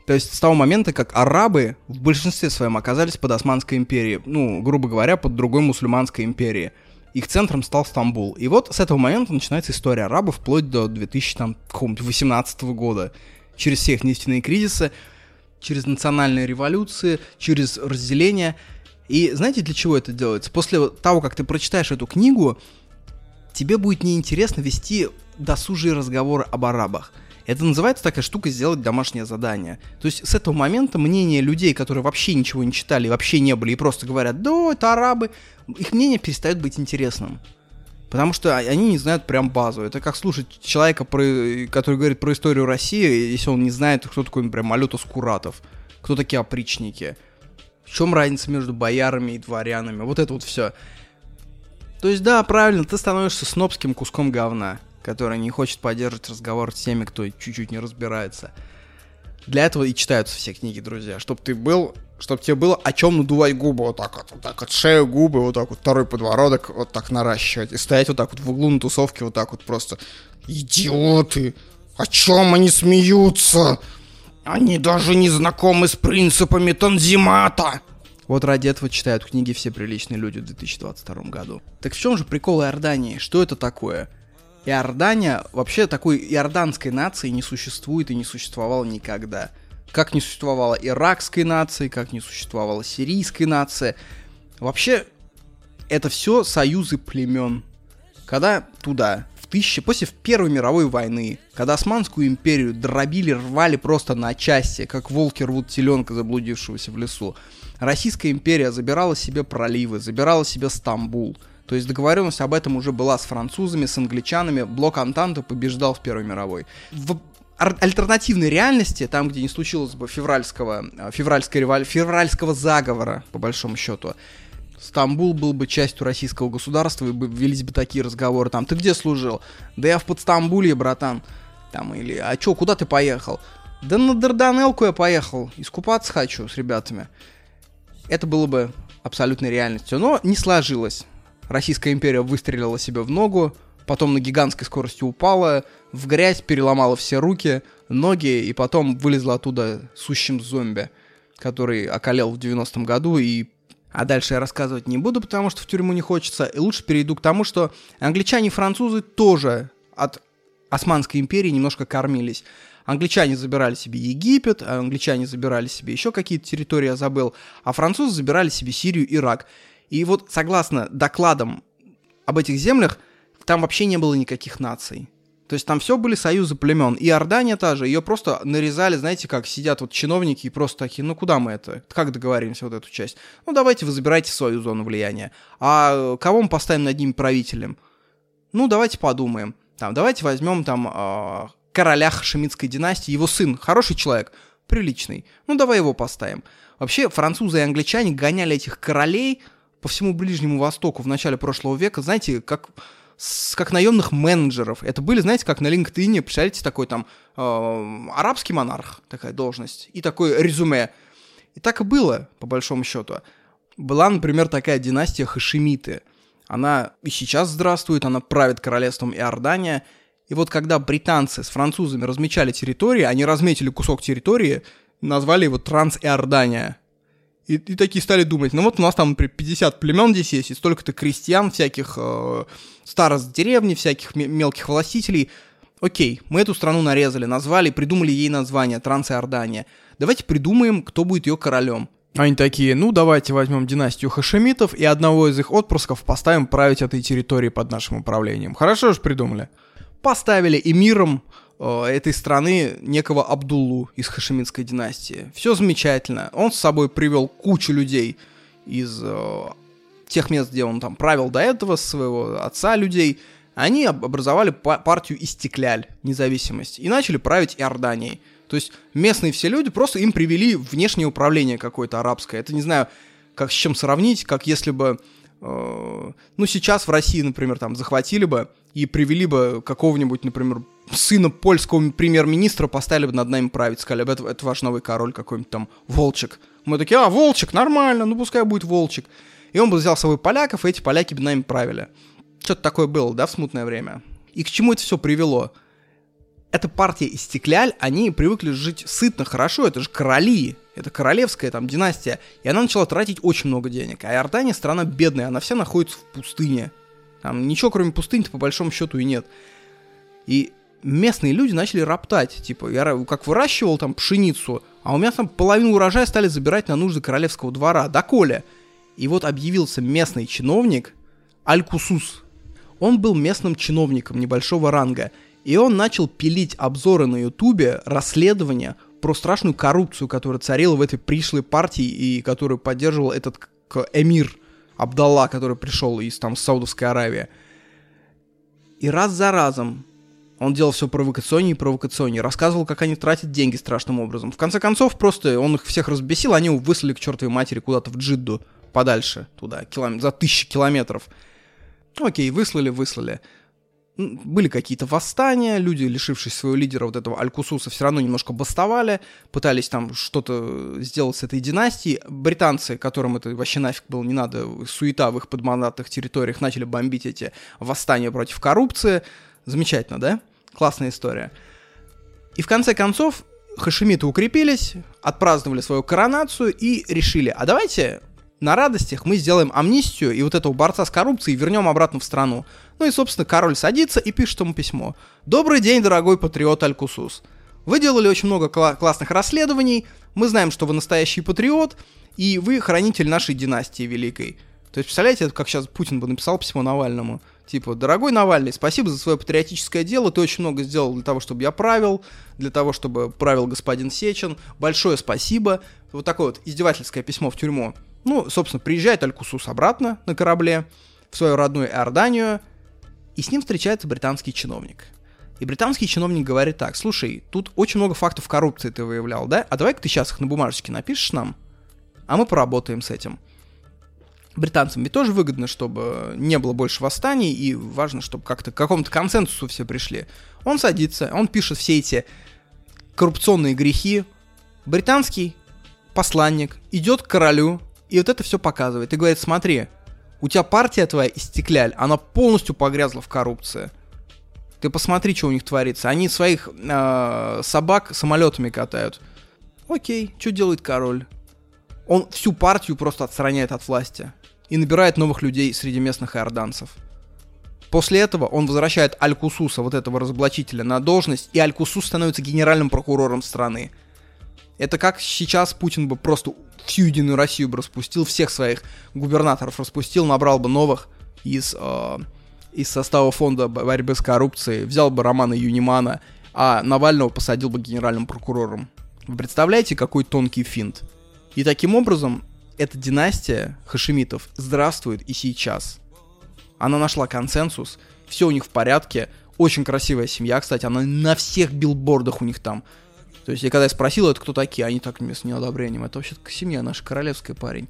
То есть с того момента, как арабы в большинстве своем оказались под Османской империей, ну, грубо говоря, под другой мусульманской империей. Их центром стал Стамбул. И вот с этого момента начинается история арабов вплоть до 2018 года. Через все их нефтяные кризисы, через национальные революции, через разделение – и знаете, для чего это делается? После того, как ты прочитаешь эту книгу, тебе будет неинтересно вести досужие разговоры об арабах. Это называется такая штука сделать домашнее задание. То есть с этого момента мнение людей, которые вообще ничего не читали, вообще не были, и просто говорят, да, это арабы, их мнение перестает быть интересным. Потому что они не знают прям базу. Это как слушать человека, про, который говорит про историю России, если он не знает, кто такой, например, Малютас Куратов, кто такие опричники, в чем разница между боярами и дворянами? Вот это вот все. То есть, да, правильно, ты становишься снобским куском говна, который не хочет поддерживать разговор с теми, кто чуть-чуть не разбирается. Для этого и читаются все книги, друзья. Чтобы ты был, чтобы тебе было о чем надувать губы вот так вот, вот так вот, шею, губы, вот так вот, второй подбородок вот так наращивать. И стоять вот так вот в углу на тусовке вот так вот просто. Идиоты! О чем они смеются? Они даже не знакомы с принципами Танзимата. Вот ради этого читают книги все приличные люди в 2022 году. Так в чем же прикол Иордании? Что это такое? Иордания, вообще такой иорданской нации не существует и не существовало никогда. Как не существовало иракской нации, как не существовало сирийской нации. Вообще, это все союзы племен. Когда туда тысячи, после Первой мировой войны, когда Османскую империю дробили, рвали просто на части, как волки рвут теленка, заблудившегося в лесу, Российская империя забирала себе проливы, забирала себе Стамбул. То есть договоренность об этом уже была с французами, с англичанами, блок Антанты побеждал в Первой мировой. В альтернативной реальности, там, где не случилось бы февральского, э, февральской револю... февральского заговора, по большому счету, Стамбул был бы частью российского государства, и бы велись бы такие разговоры, там, ты где служил? Да я в Подстамбуле, братан. Там, или, а чё, куда ты поехал? Да на Дарданелку я поехал, искупаться хочу с ребятами. Это было бы абсолютной реальностью, но не сложилось. Российская империя выстрелила себе в ногу, потом на гигантской скорости упала, в грязь переломала все руки, ноги, и потом вылезла оттуда сущим зомби, который околел в 90-м году и а дальше я рассказывать не буду, потому что в тюрьму не хочется. И лучше перейду к тому, что англичане и французы тоже от Османской империи немножко кормились. Англичане забирали себе Египет, англичане забирали себе еще какие-то территории, я забыл, а французы забирали себе Сирию, Ирак. И вот согласно докладам об этих землях, там вообще не было никаких наций. То есть там все были союзы племен. И Иордания та же, ее просто нарезали, знаете, как сидят вот чиновники и просто такие, ну куда мы это, как договоримся вот эту часть? Ну давайте вы забирайте свою зону влияния. А кого мы поставим над ним правителем? Ну давайте подумаем. Там, давайте возьмем там э, короля Хашемитской династии, его сын, хороший человек, приличный. Ну давай его поставим. Вообще французы и англичане гоняли этих королей по всему Ближнему Востоку в начале прошлого века, знаете, как с, как наемных менеджеров. Это были, знаете, как на LinkedIn, представляете, такой там э, арабский монарх, такая должность, и такое резюме. И так и было, по большому счету. Была, например, такая династия Хашимиты. Она и сейчас здравствует, она правит королевством Иордания. И вот когда британцы с французами размечали территории, они разметили кусок территории, назвали его Транс-Иордания. И, и такие стали думать, ну вот у нас там, например, 50 племен здесь есть, и столько-то крестьян, всяких э, старост деревни, всяких мелких властителей. Окей, мы эту страну нарезали, назвали, придумали ей название Трансиордания. Давайте придумаем, кто будет ее королем. Они такие, ну давайте возьмем династию хашемитов и одного из их отпрысков поставим править этой территорией под нашим управлением. Хорошо же придумали. Поставили эмиром этой страны некого Абдуллу из Хашемитской династии. Все замечательно. Он с собой привел кучу людей из э, тех мест, где он там правил до этого, своего отца людей. Они образовали партию Истекляль, независимость, и начали править Иорданией. То есть местные все люди просто им привели внешнее управление какое-то арабское. Это не знаю, как с чем сравнить, как если бы э, ну, сейчас в России, например, там захватили бы и привели бы какого-нибудь, например, сына польского премьер-министра поставили бы над нами править, сказали бы, это, это ваш новый король какой-нибудь там, Волчек. Мы такие, а, Волчек, нормально, ну пускай будет Волчек. И он бы взял с собой поляков, и эти поляки бы нами правили. Что-то такое было, да, в смутное время. И к чему это все привело? Эта партия Стекляль, они привыкли жить сытно, хорошо, это же короли, это королевская там династия, и она начала тратить очень много денег. А Иордания страна бедная, она вся находится в пустыне. Там ничего кроме пустыни-то по большому счету и нет. И местные люди начали роптать, типа, я как выращивал там пшеницу, а у меня там половину урожая стали забирать на нужды королевского двора, доколе. И вот объявился местный чиновник Алькусус. Он был местным чиновником небольшого ранга, и он начал пилить обзоры на ютубе, расследования про страшную коррупцию, которая царила в этой пришлой партии и которую поддерживал этот эмир Абдалла, который пришел из там Саудовской Аравии. И раз за разом он делал все провокационнее и провокационнее, рассказывал, как они тратят деньги страшным образом. В конце концов, просто он их всех разбесил, они его выслали к чертовой матери куда-то в Джидду, подальше, туда, килом... за тысячи километров. Окей, выслали, выслали. Были какие-то восстания, люди, лишившись своего лидера, вот этого Алькусуса, все равно немножко бастовали, пытались там что-то сделать с этой династией. Британцы, которым это вообще нафиг было не надо, суета в их подмандатных территориях, начали бомбить эти восстания против коррупции. Замечательно, да? Классная история. И в конце концов, хашемиты укрепились, отпраздновали свою коронацию и решили, а давайте на радостях мы сделаем амнистию и вот этого борца с коррупцией вернем обратно в страну. Ну и, собственно, король садится и пишет ему письмо. «Добрый день, дорогой патриот Алькусус. Вы делали очень много кла- классных расследований, мы знаем, что вы настоящий патриот, и вы хранитель нашей династии великой. То есть, представляете, это как сейчас Путин бы написал письмо Навальному. Типа, дорогой Навальный, спасибо за свое патриотическое дело, ты очень много сделал для того, чтобы я правил, для того, чтобы правил господин Сечин. Большое спасибо. Вот такое вот издевательское письмо в тюрьму. Ну, собственно, приезжает Алькусус обратно на корабле в свою родную Иорданию, и с ним встречается британский чиновник. И британский чиновник говорит так, слушай, тут очень много фактов коррупции ты выявлял, да? А давай-ка ты сейчас их на бумажечке напишешь нам, а мы поработаем с этим британцам ведь тоже выгодно, чтобы не было больше восстаний, и важно, чтобы как-то к какому-то консенсусу все пришли. Он садится, он пишет все эти коррупционные грехи. Британский посланник идет к королю, и вот это все показывает. И говорит, смотри, у тебя партия твоя истекляль, она полностью погрязла в коррупции. Ты посмотри, что у них творится. Они своих э, собак самолетами катают. Окей, что делает король? Он всю партию просто отстраняет от власти и набирает новых людей среди местных иорданцев. После этого он возвращает Аль-Кусуса, вот этого разоблачителя, на должность, и Аль-Кусус становится генеральным прокурором страны. Это как сейчас Путин бы просто всю Единую Россию бы распустил, всех своих губернаторов распустил, набрал бы новых из, э, из состава фонда борьбы с коррупцией, взял бы Романа Юнимана, а Навального посадил бы генеральным прокурором. Вы представляете, какой тонкий финт? И таким образом эта династия хашемитов здравствует и сейчас. Она нашла консенсус, все у них в порядке, очень красивая семья, кстати, она на всех билбордах у них там. То есть я когда я спросил, это кто такие, они так с неодобрением, это вообще семья наша королевская парень.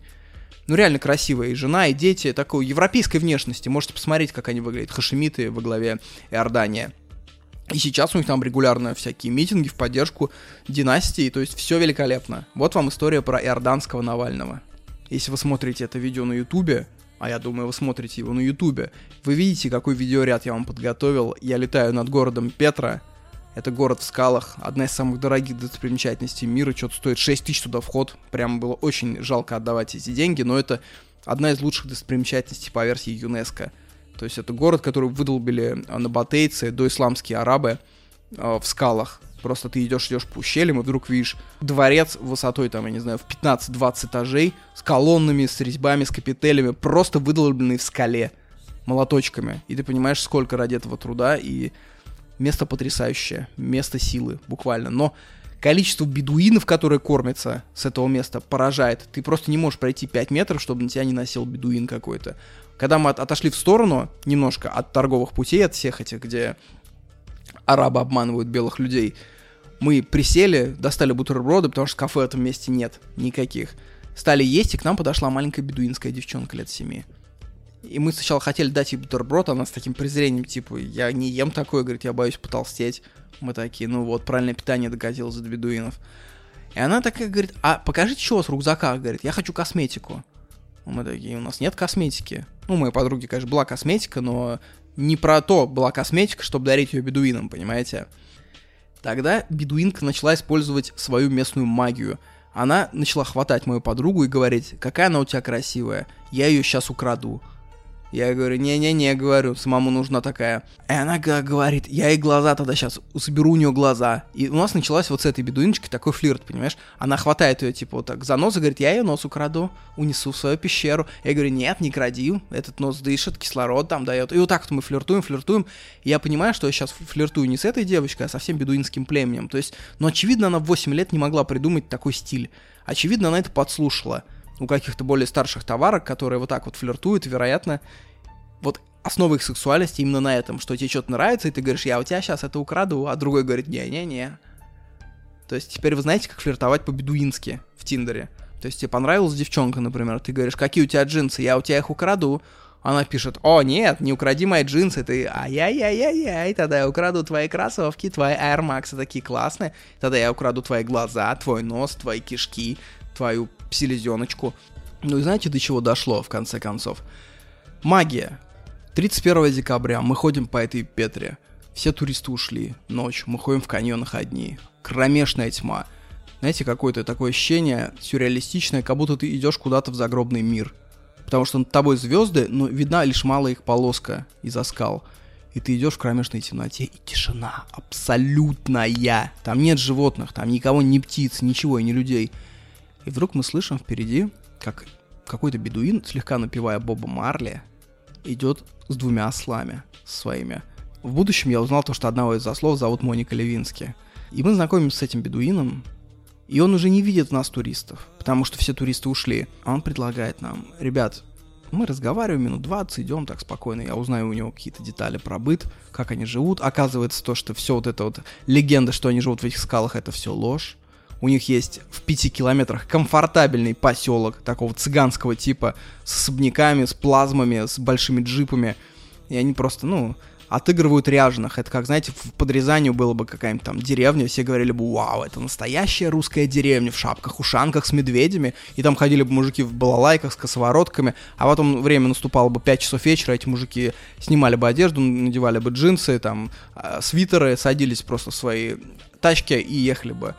Ну реально красивая и жена, и дети, такой европейской внешности. Можете посмотреть, как они выглядят, хашемиты во главе Иордания. И сейчас у них там регулярно всякие митинги в поддержку династии, то есть все великолепно. Вот вам история про иорданского Навального. Если вы смотрите это видео на ютубе, а я думаю, вы смотрите его на ютубе, вы видите, какой видеоряд я вам подготовил. Я летаю над городом Петра, это город в скалах, одна из самых дорогих достопримечательностей мира, что-то стоит 6 тысяч туда вход. Прям было очень жалко отдавать эти деньги, но это одна из лучших достопримечательностей по версии ЮНЕСКО. То есть это город, который выдолбили анабатейцы, доисламские арабы э, в скалах. Просто ты идешь, идешь по ущельям, и вдруг видишь дворец высотой, там, я не знаю, в 15-20 этажей, с колоннами, с резьбами, с капителями, просто выдолбленный в скале молоточками. И ты понимаешь, сколько ради этого труда, и место потрясающее, место силы, буквально. Но количество бедуинов, которые кормятся с этого места, поражает. Ты просто не можешь пройти 5 метров, чтобы на тебя не носил бедуин какой-то. Когда мы от, отошли в сторону немножко от торговых путей, от всех этих, где арабы обманывают белых людей. Мы присели, достали бутерброды, потому что кафе в этом месте нет никаких. Стали есть, и к нам подошла маленькая бедуинская девчонка лет семи. И мы сначала хотели дать ей бутерброд, она с таким презрением, типа, я не ем такое, говорит, я боюсь потолстеть. Мы такие, ну вот, правильное питание докатилось до бедуинов. И она такая говорит, а покажите, что у вас в рюкзаках, говорит, я хочу косметику. Мы такие, у нас нет косметики. Ну, у моей подруги, конечно, была косметика, но не про то была косметика, чтобы дарить ее бедуинам, понимаете? Тогда бедуинка начала использовать свою местную магию. Она начала хватать мою подругу и говорить, какая она у тебя красивая, я ее сейчас украду. Я говорю, не-не-не, говорю, самому нужна такая. И она говорит, я ей глаза тогда сейчас соберу у нее глаза. И у нас началась вот с этой бедуиночкой такой флирт, понимаешь? Она хватает ее, типа, вот так за нос и говорит, я ее нос украду, унесу в свою пещеру. Я говорю, нет, не кради, этот нос дышит, кислород там дает. И вот так вот мы флиртуем, флиртуем. И я понимаю, что я сейчас флиртую не с этой девочкой, а со всем бедуинским племенем. То есть, ну, очевидно, она в 8 лет не могла придумать такой стиль. Очевидно, она это подслушала у каких-то более старших товарок, которые вот так вот флиртуют, вероятно, вот основа их сексуальности именно на этом, что тебе что-то нравится, и ты говоришь, я у тебя сейчас это украду, а другой говорит, не-не-не. То есть теперь вы знаете, как флиртовать по-бедуински в Тиндере. То есть тебе понравилась девчонка, например, ты говоришь, какие у тебя джинсы, я у тебя их украду. Она пишет, о, нет, не укради мои джинсы, ты, ай-яй-яй-яй-яй, тогда я украду твои кроссовки, твои Air Max такие классные, тогда я украду твои глаза, твой нос, твои кишки, твою селезеночку. Ну и знаете, до чего дошло, в конце концов? Магия. 31 декабря мы ходим по этой Петре. Все туристы ушли. Ночь. Мы ходим в каньонах одни. Кромешная тьма. Знаете, какое-то такое ощущение сюрреалистичное, как будто ты идешь куда-то в загробный мир. Потому что над тобой звезды, но видна лишь малая их полоска из-за скал. И ты идешь в кромешной темноте, и тишина абсолютная. Там нет животных, там никого, ни птиц, ничего, и ни людей. И вдруг мы слышим впереди, как какой-то бедуин, слегка напевая Боба Марли, идет с двумя ослами своими. В будущем я узнал то, что одного из ослов зовут Моника Левински. И мы знакомимся с этим бедуином, и он уже не видит нас, туристов, потому что все туристы ушли. А он предлагает нам, ребят, мы разговариваем минут 20, идем так спокойно, я узнаю у него какие-то детали про быт, как они живут. Оказывается то, что все вот это вот легенда, что они живут в этих скалах, это все ложь. У них есть в пяти километрах комфортабельный поселок такого цыганского типа с особняками, с плазмами, с большими джипами. И они просто, ну, отыгрывают ряженых. Это как, знаете, в подрезанию было бы какая-нибудь там деревня, все говорили бы, вау, это настоящая русская деревня в шапках-ушанках с медведями, и там ходили бы мужики в балалайках с косоворотками, а потом время наступало бы 5 часов вечера, эти мужики снимали бы одежду, надевали бы джинсы, там, а, свитеры, садились просто в свои тачки и ехали бы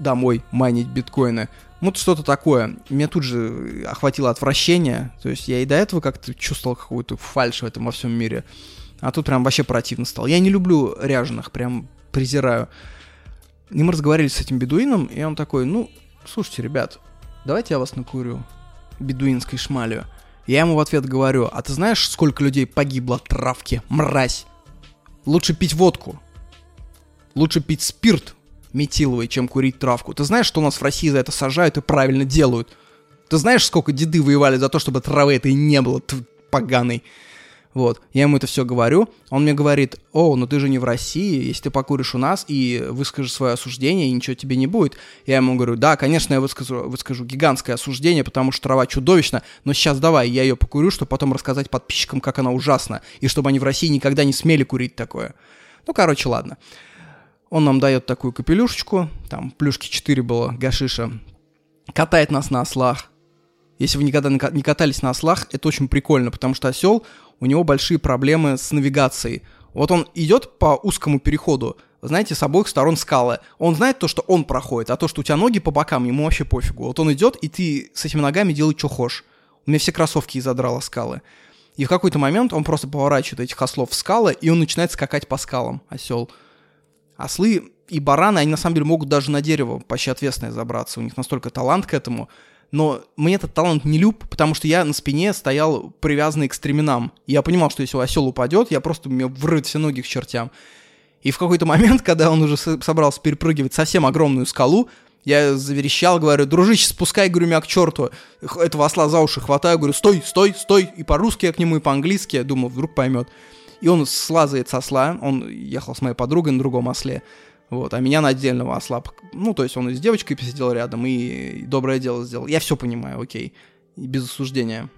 домой майнить биткоины. Вот что-то такое. Меня тут же охватило отвращение. То есть я и до этого как-то чувствовал какую-то фальшь в этом во всем мире. А тут прям вообще противно стало. Я не люблю ряженых, прям презираю. И мы разговаривали с этим бедуином, и он такой, ну, слушайте, ребят, давайте я вас накурю бедуинской шмалью. Я ему в ответ говорю, а ты знаешь, сколько людей погибло от травки, мразь? Лучше пить водку. Лучше пить спирт, метиловой, чем курить травку. Ты знаешь, что у нас в России за это сажают и правильно делают? Ты знаешь, сколько деды воевали за то, чтобы травы этой не было, поганой? Вот, я ему это все говорю, он мне говорит, о, ну ты же не в России, если ты покуришь у нас и выскажешь свое осуждение, и ничего тебе не будет. Я ему говорю, да, конечно, я выскажу, выскажу гигантское осуждение, потому что трава чудовищна, но сейчас давай, я ее покурю, чтобы потом рассказать подписчикам, как она ужасна, и чтобы они в России никогда не смели курить такое. Ну, короче, ладно. Он нам дает такую капелюшечку, там плюшки 4 было гашиша, катает нас на ослах. Если вы никогда не катались на ослах, это очень прикольно, потому что осел, у него большие проблемы с навигацией. Вот он идет по узкому переходу, знаете, с обоих сторон скалы. Он знает то, что он проходит, а то, что у тебя ноги по бокам, ему вообще пофигу. Вот он идет, и ты с этими ногами делай, что хочешь. У меня все кроссовки изодрало скалы. И в какой-то момент он просто поворачивает этих ослов в скалы, и он начинает скакать по скалам, осел. Ослы и бараны, они на самом деле могут даже на дерево почти ответственное забраться. У них настолько талант к этому. Но мне этот талант не люб, потому что я на спине стоял привязанный к стременам. Я понимал, что если осел упадет, я просто мне врыт все ноги к чертям. И в какой-то [laughs] момент, когда он уже собрался перепрыгивать совсем огромную скалу, я заверещал, говорю, дружище, спускай, говорю, меня к черту. Этого осла за уши хватаю, говорю, стой, стой, стой. И по-русски я к нему, и по-английски, я думал, вдруг поймет. И он слазает с осла, он ехал с моей подругой на другом осле, вот, а меня на отдельного осла. Ну, то есть он и с девочкой посидел рядом, и доброе дело сделал. Я все понимаю, окей, без осуждения.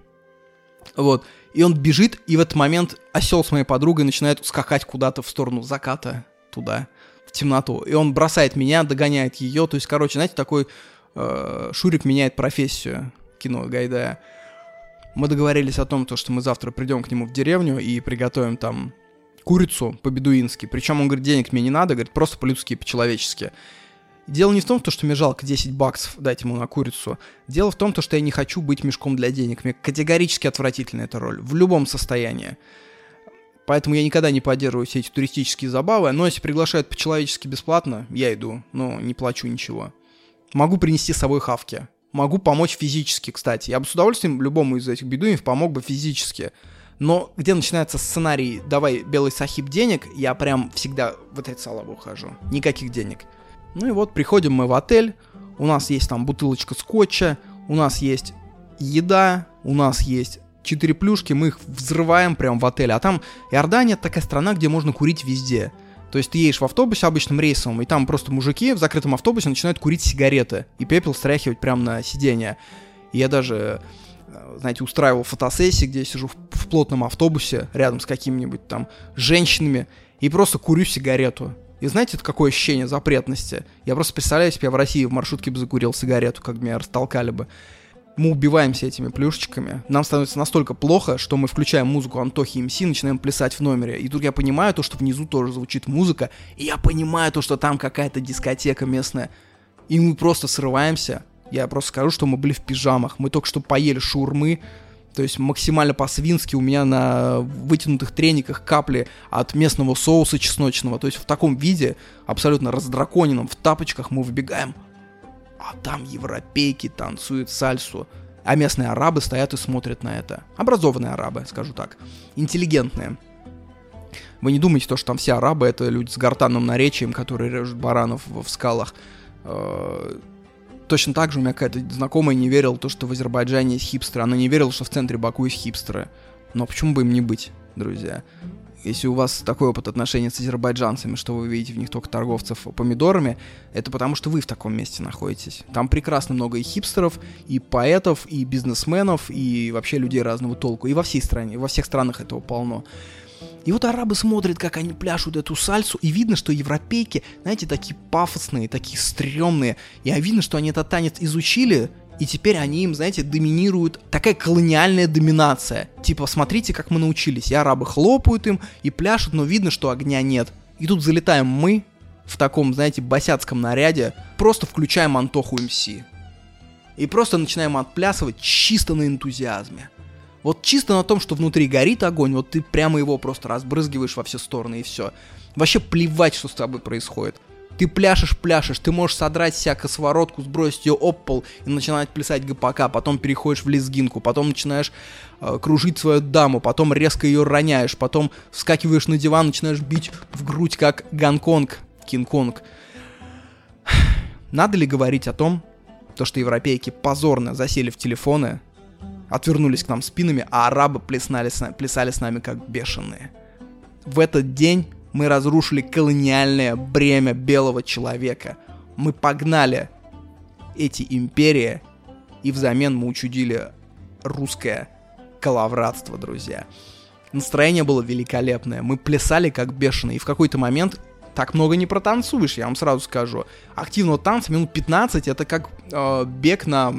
Вот. И он бежит, и в этот момент осел с моей подругой начинает скакать куда-то в сторону заката, туда, в темноту. И он бросает меня, догоняет ее. То есть, короче, знаете, такой э, Шурик меняет профессию кино Гайдая. Мы договорились о том, то, что мы завтра придем к нему в деревню и приготовим там курицу по-бедуински. Причем он говорит, денег мне не надо, говорит, просто по-людски, по-человечески. Дело не в том, что мне жалко 10 баксов дать ему на курицу. Дело в том, что я не хочу быть мешком для денег. Мне категорически отвратительна эта роль. В любом состоянии. Поэтому я никогда не поддерживаю все эти туристические забавы. Но если приглашают по-человечески бесплатно, я иду. Но не плачу ничего. Могу принести с собой хавки. Могу помочь физически, кстати. Я бы с удовольствием любому из этих бедуинов помог бы физически. Но где начинается сценарий «давай, белый сахиб, денег», я прям всегда в отрицалово ухожу. Никаких денег. Ну и вот приходим мы в отель, у нас есть там бутылочка скотча, у нас есть еда, у нас есть четыре плюшки, мы их взрываем прям в отеле. А там Иордания такая страна, где можно курить везде. То есть ты едешь в автобусе обычным рейсовым, и там просто мужики в закрытом автобусе начинают курить сигареты и пепел стряхивать прямо на сиденье. И я даже, э, знаете, устраивал фотосессии, где я сижу в, в плотном автобусе рядом с какими-нибудь там женщинами и просто курю сигарету. И знаете, это какое ощущение запретности? Я просто представляю себе, я в России в маршрутке бы закурил сигарету, как меня растолкали бы мы убиваемся этими плюшечками. Нам становится настолько плохо, что мы включаем музыку Антохи МС, начинаем плясать в номере. И тут я понимаю то, что внизу тоже звучит музыка, и я понимаю то, что там какая-то дискотека местная. И мы просто срываемся. Я просто скажу, что мы были в пижамах. Мы только что поели шурмы, то есть максимально по-свински у меня на вытянутых трениках капли от местного соуса чесночного. То есть в таком виде, абсолютно раздраконенном, в тапочках мы выбегаем а там европейки танцуют сальсу, а местные арабы стоят и смотрят на это. Образованные арабы, скажу так. Интеллигентные. Вы не думаете, то, что там все арабы это люди с гортанным наречием, которые режут баранов в, в скалах. Э, точно так же у меня какая-то знакомая не верила, то, что в Азербайджане есть хипстеры. Она не верила, что в центре Баку есть хипстеры. Но почему бы им не быть, друзья? Если у вас такой опыт отношений с азербайджанцами, что вы видите в них только торговцев помидорами, это потому что вы в таком месте находитесь. Там прекрасно много и хипстеров, и поэтов, и бизнесменов, и вообще людей разного толку. И во всей стране, во всех странах этого полно. И вот арабы смотрят, как они пляшут эту сальсу, и видно, что европейки, знаете, такие пафосные, такие стрёмные. И видно, что они этот танец изучили, и теперь они им, знаете, доминируют. Такая колониальная доминация. Типа, смотрите, как мы научились. И арабы хлопают им и пляшут, но видно, что огня нет. И тут залетаем мы в таком, знаете, босяцком наряде, просто включаем Антоху МС. И просто начинаем отплясывать чисто на энтузиазме. Вот чисто на том, что внутри горит огонь, вот ты прямо его просто разбрызгиваешь во все стороны и все. Вообще плевать, что с тобой происходит. Ты пляшешь, пляшешь, ты можешь содрать себя косоворотку, сбросить ее об пол и начинать плясать ГПК, потом переходишь в лезгинку, потом начинаешь э, кружить свою даму, потом резко ее роняешь, потом вскакиваешь на диван, начинаешь бить в грудь, как Гонконг, Кинг-Конг. Надо ли говорить о том, то, что европейки позорно засели в телефоны, отвернулись к нам спинами, а арабы плясали плясали с нами как бешеные. В этот день мы разрушили колониальное бремя белого человека. Мы погнали эти империи, и взамен мы учудили русское коловратство, друзья. Настроение было великолепное. Мы плясали как бешеные. И в какой-то момент так много не протанцуешь, я вам сразу скажу. Активного танца минут 15 это как э, бег на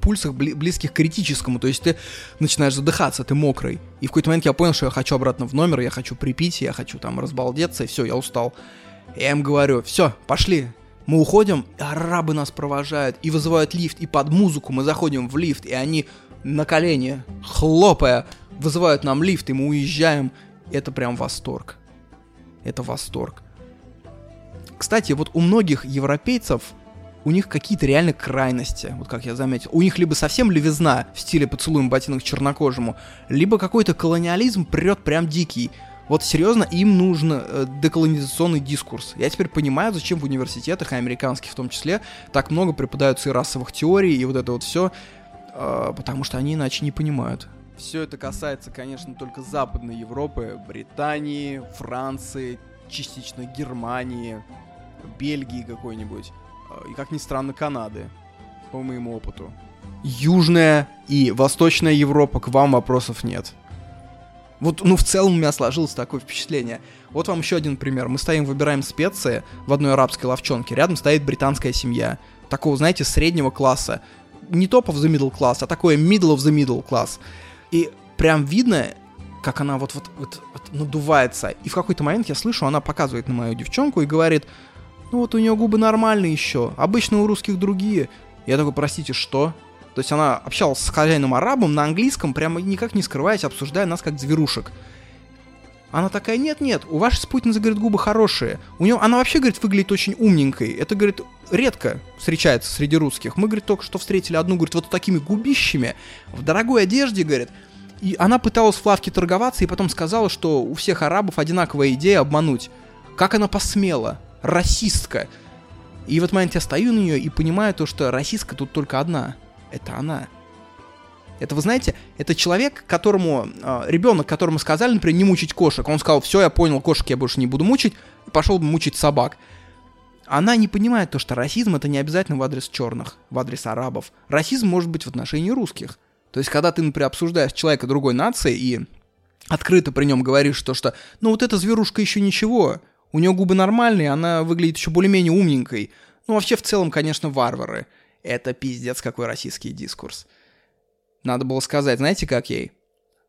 пульсах близких к критическому, то есть ты начинаешь задыхаться, ты мокрый. И в какой-то момент я понял, что я хочу обратно в номер, я хочу припить, я хочу там разбалдеться, и все, я устал. Я им говорю, все, пошли, мы уходим, арабы нас провожают, и вызывают лифт, и под музыку мы заходим в лифт, и они на колени, хлопая, вызывают нам лифт, и мы уезжаем. Это прям восторг. Это восторг. Кстати, вот у многих европейцев у них какие-то реально крайности, вот как я заметил. У них либо совсем левизна в стиле поцелуем ботинок чернокожему, либо какой-то колониализм прет прям дикий. Вот серьезно, им нужен э, деколонизационный дискурс. Я теперь понимаю, зачем в университетах, и американских в том числе, так много преподаются и расовых теорий, и вот это вот все, э, потому что они иначе не понимают. Все это касается, конечно, только Западной Европы, Британии, Франции, частично Германии, Бельгии какой-нибудь. Э, и, как ни странно, Канады, по моему опыту. Южная и Восточная Европа, к вам вопросов нет. Вот, ну, в целом у меня сложилось такое впечатление. Вот вам еще один пример. Мы стоим, выбираем специи в одной арабской ловчонке. Рядом стоит британская семья. Такого, знаете, среднего класса. Не топ of the middle class, а такое middle of the middle class. И прям видно, как она вот, вот надувается. И в какой-то момент я слышу, она показывает на мою девчонку и говорит, ну вот у нее губы нормальные еще, обычно у русских другие. Я такой, простите, что? То есть она общалась с хозяином арабом на английском, прямо никак не скрываясь, обсуждая нас как зверушек. Она такая, нет-нет, у вашей спутницы, говорит, губы хорошие. У нее, она вообще, говорит, выглядит очень умненькой. Это, говорит, редко встречается среди русских. Мы, говорит, только что встретили одну, говорит, вот такими губищами, в дорогой одежде, говорит. И она пыталась в лавке торговаться и потом сказала, что у всех арабов одинаковая идея обмануть. Как она посмела? Расистка. И в этот момент я стою на нее и понимаю то, что расистка тут только одна – это она. Это, вы знаете, это человек, которому, э, ребенок, которому сказали, например, не мучить кошек. Он сказал, все, я понял, кошек я больше не буду мучить, и пошел мучить собак. Она не понимает то, что расизм это не обязательно в адрес черных, в адрес арабов. Расизм может быть в отношении русских. То есть, когда ты, например, обсуждаешь человека другой нации и открыто при нем говоришь то, что, ну вот эта зверушка еще ничего, у нее губы нормальные, она выглядит еще более-менее умненькой. Ну, вообще, в целом, конечно, варвары. Это пиздец какой российский дискурс. Надо было сказать, знаете, как ей?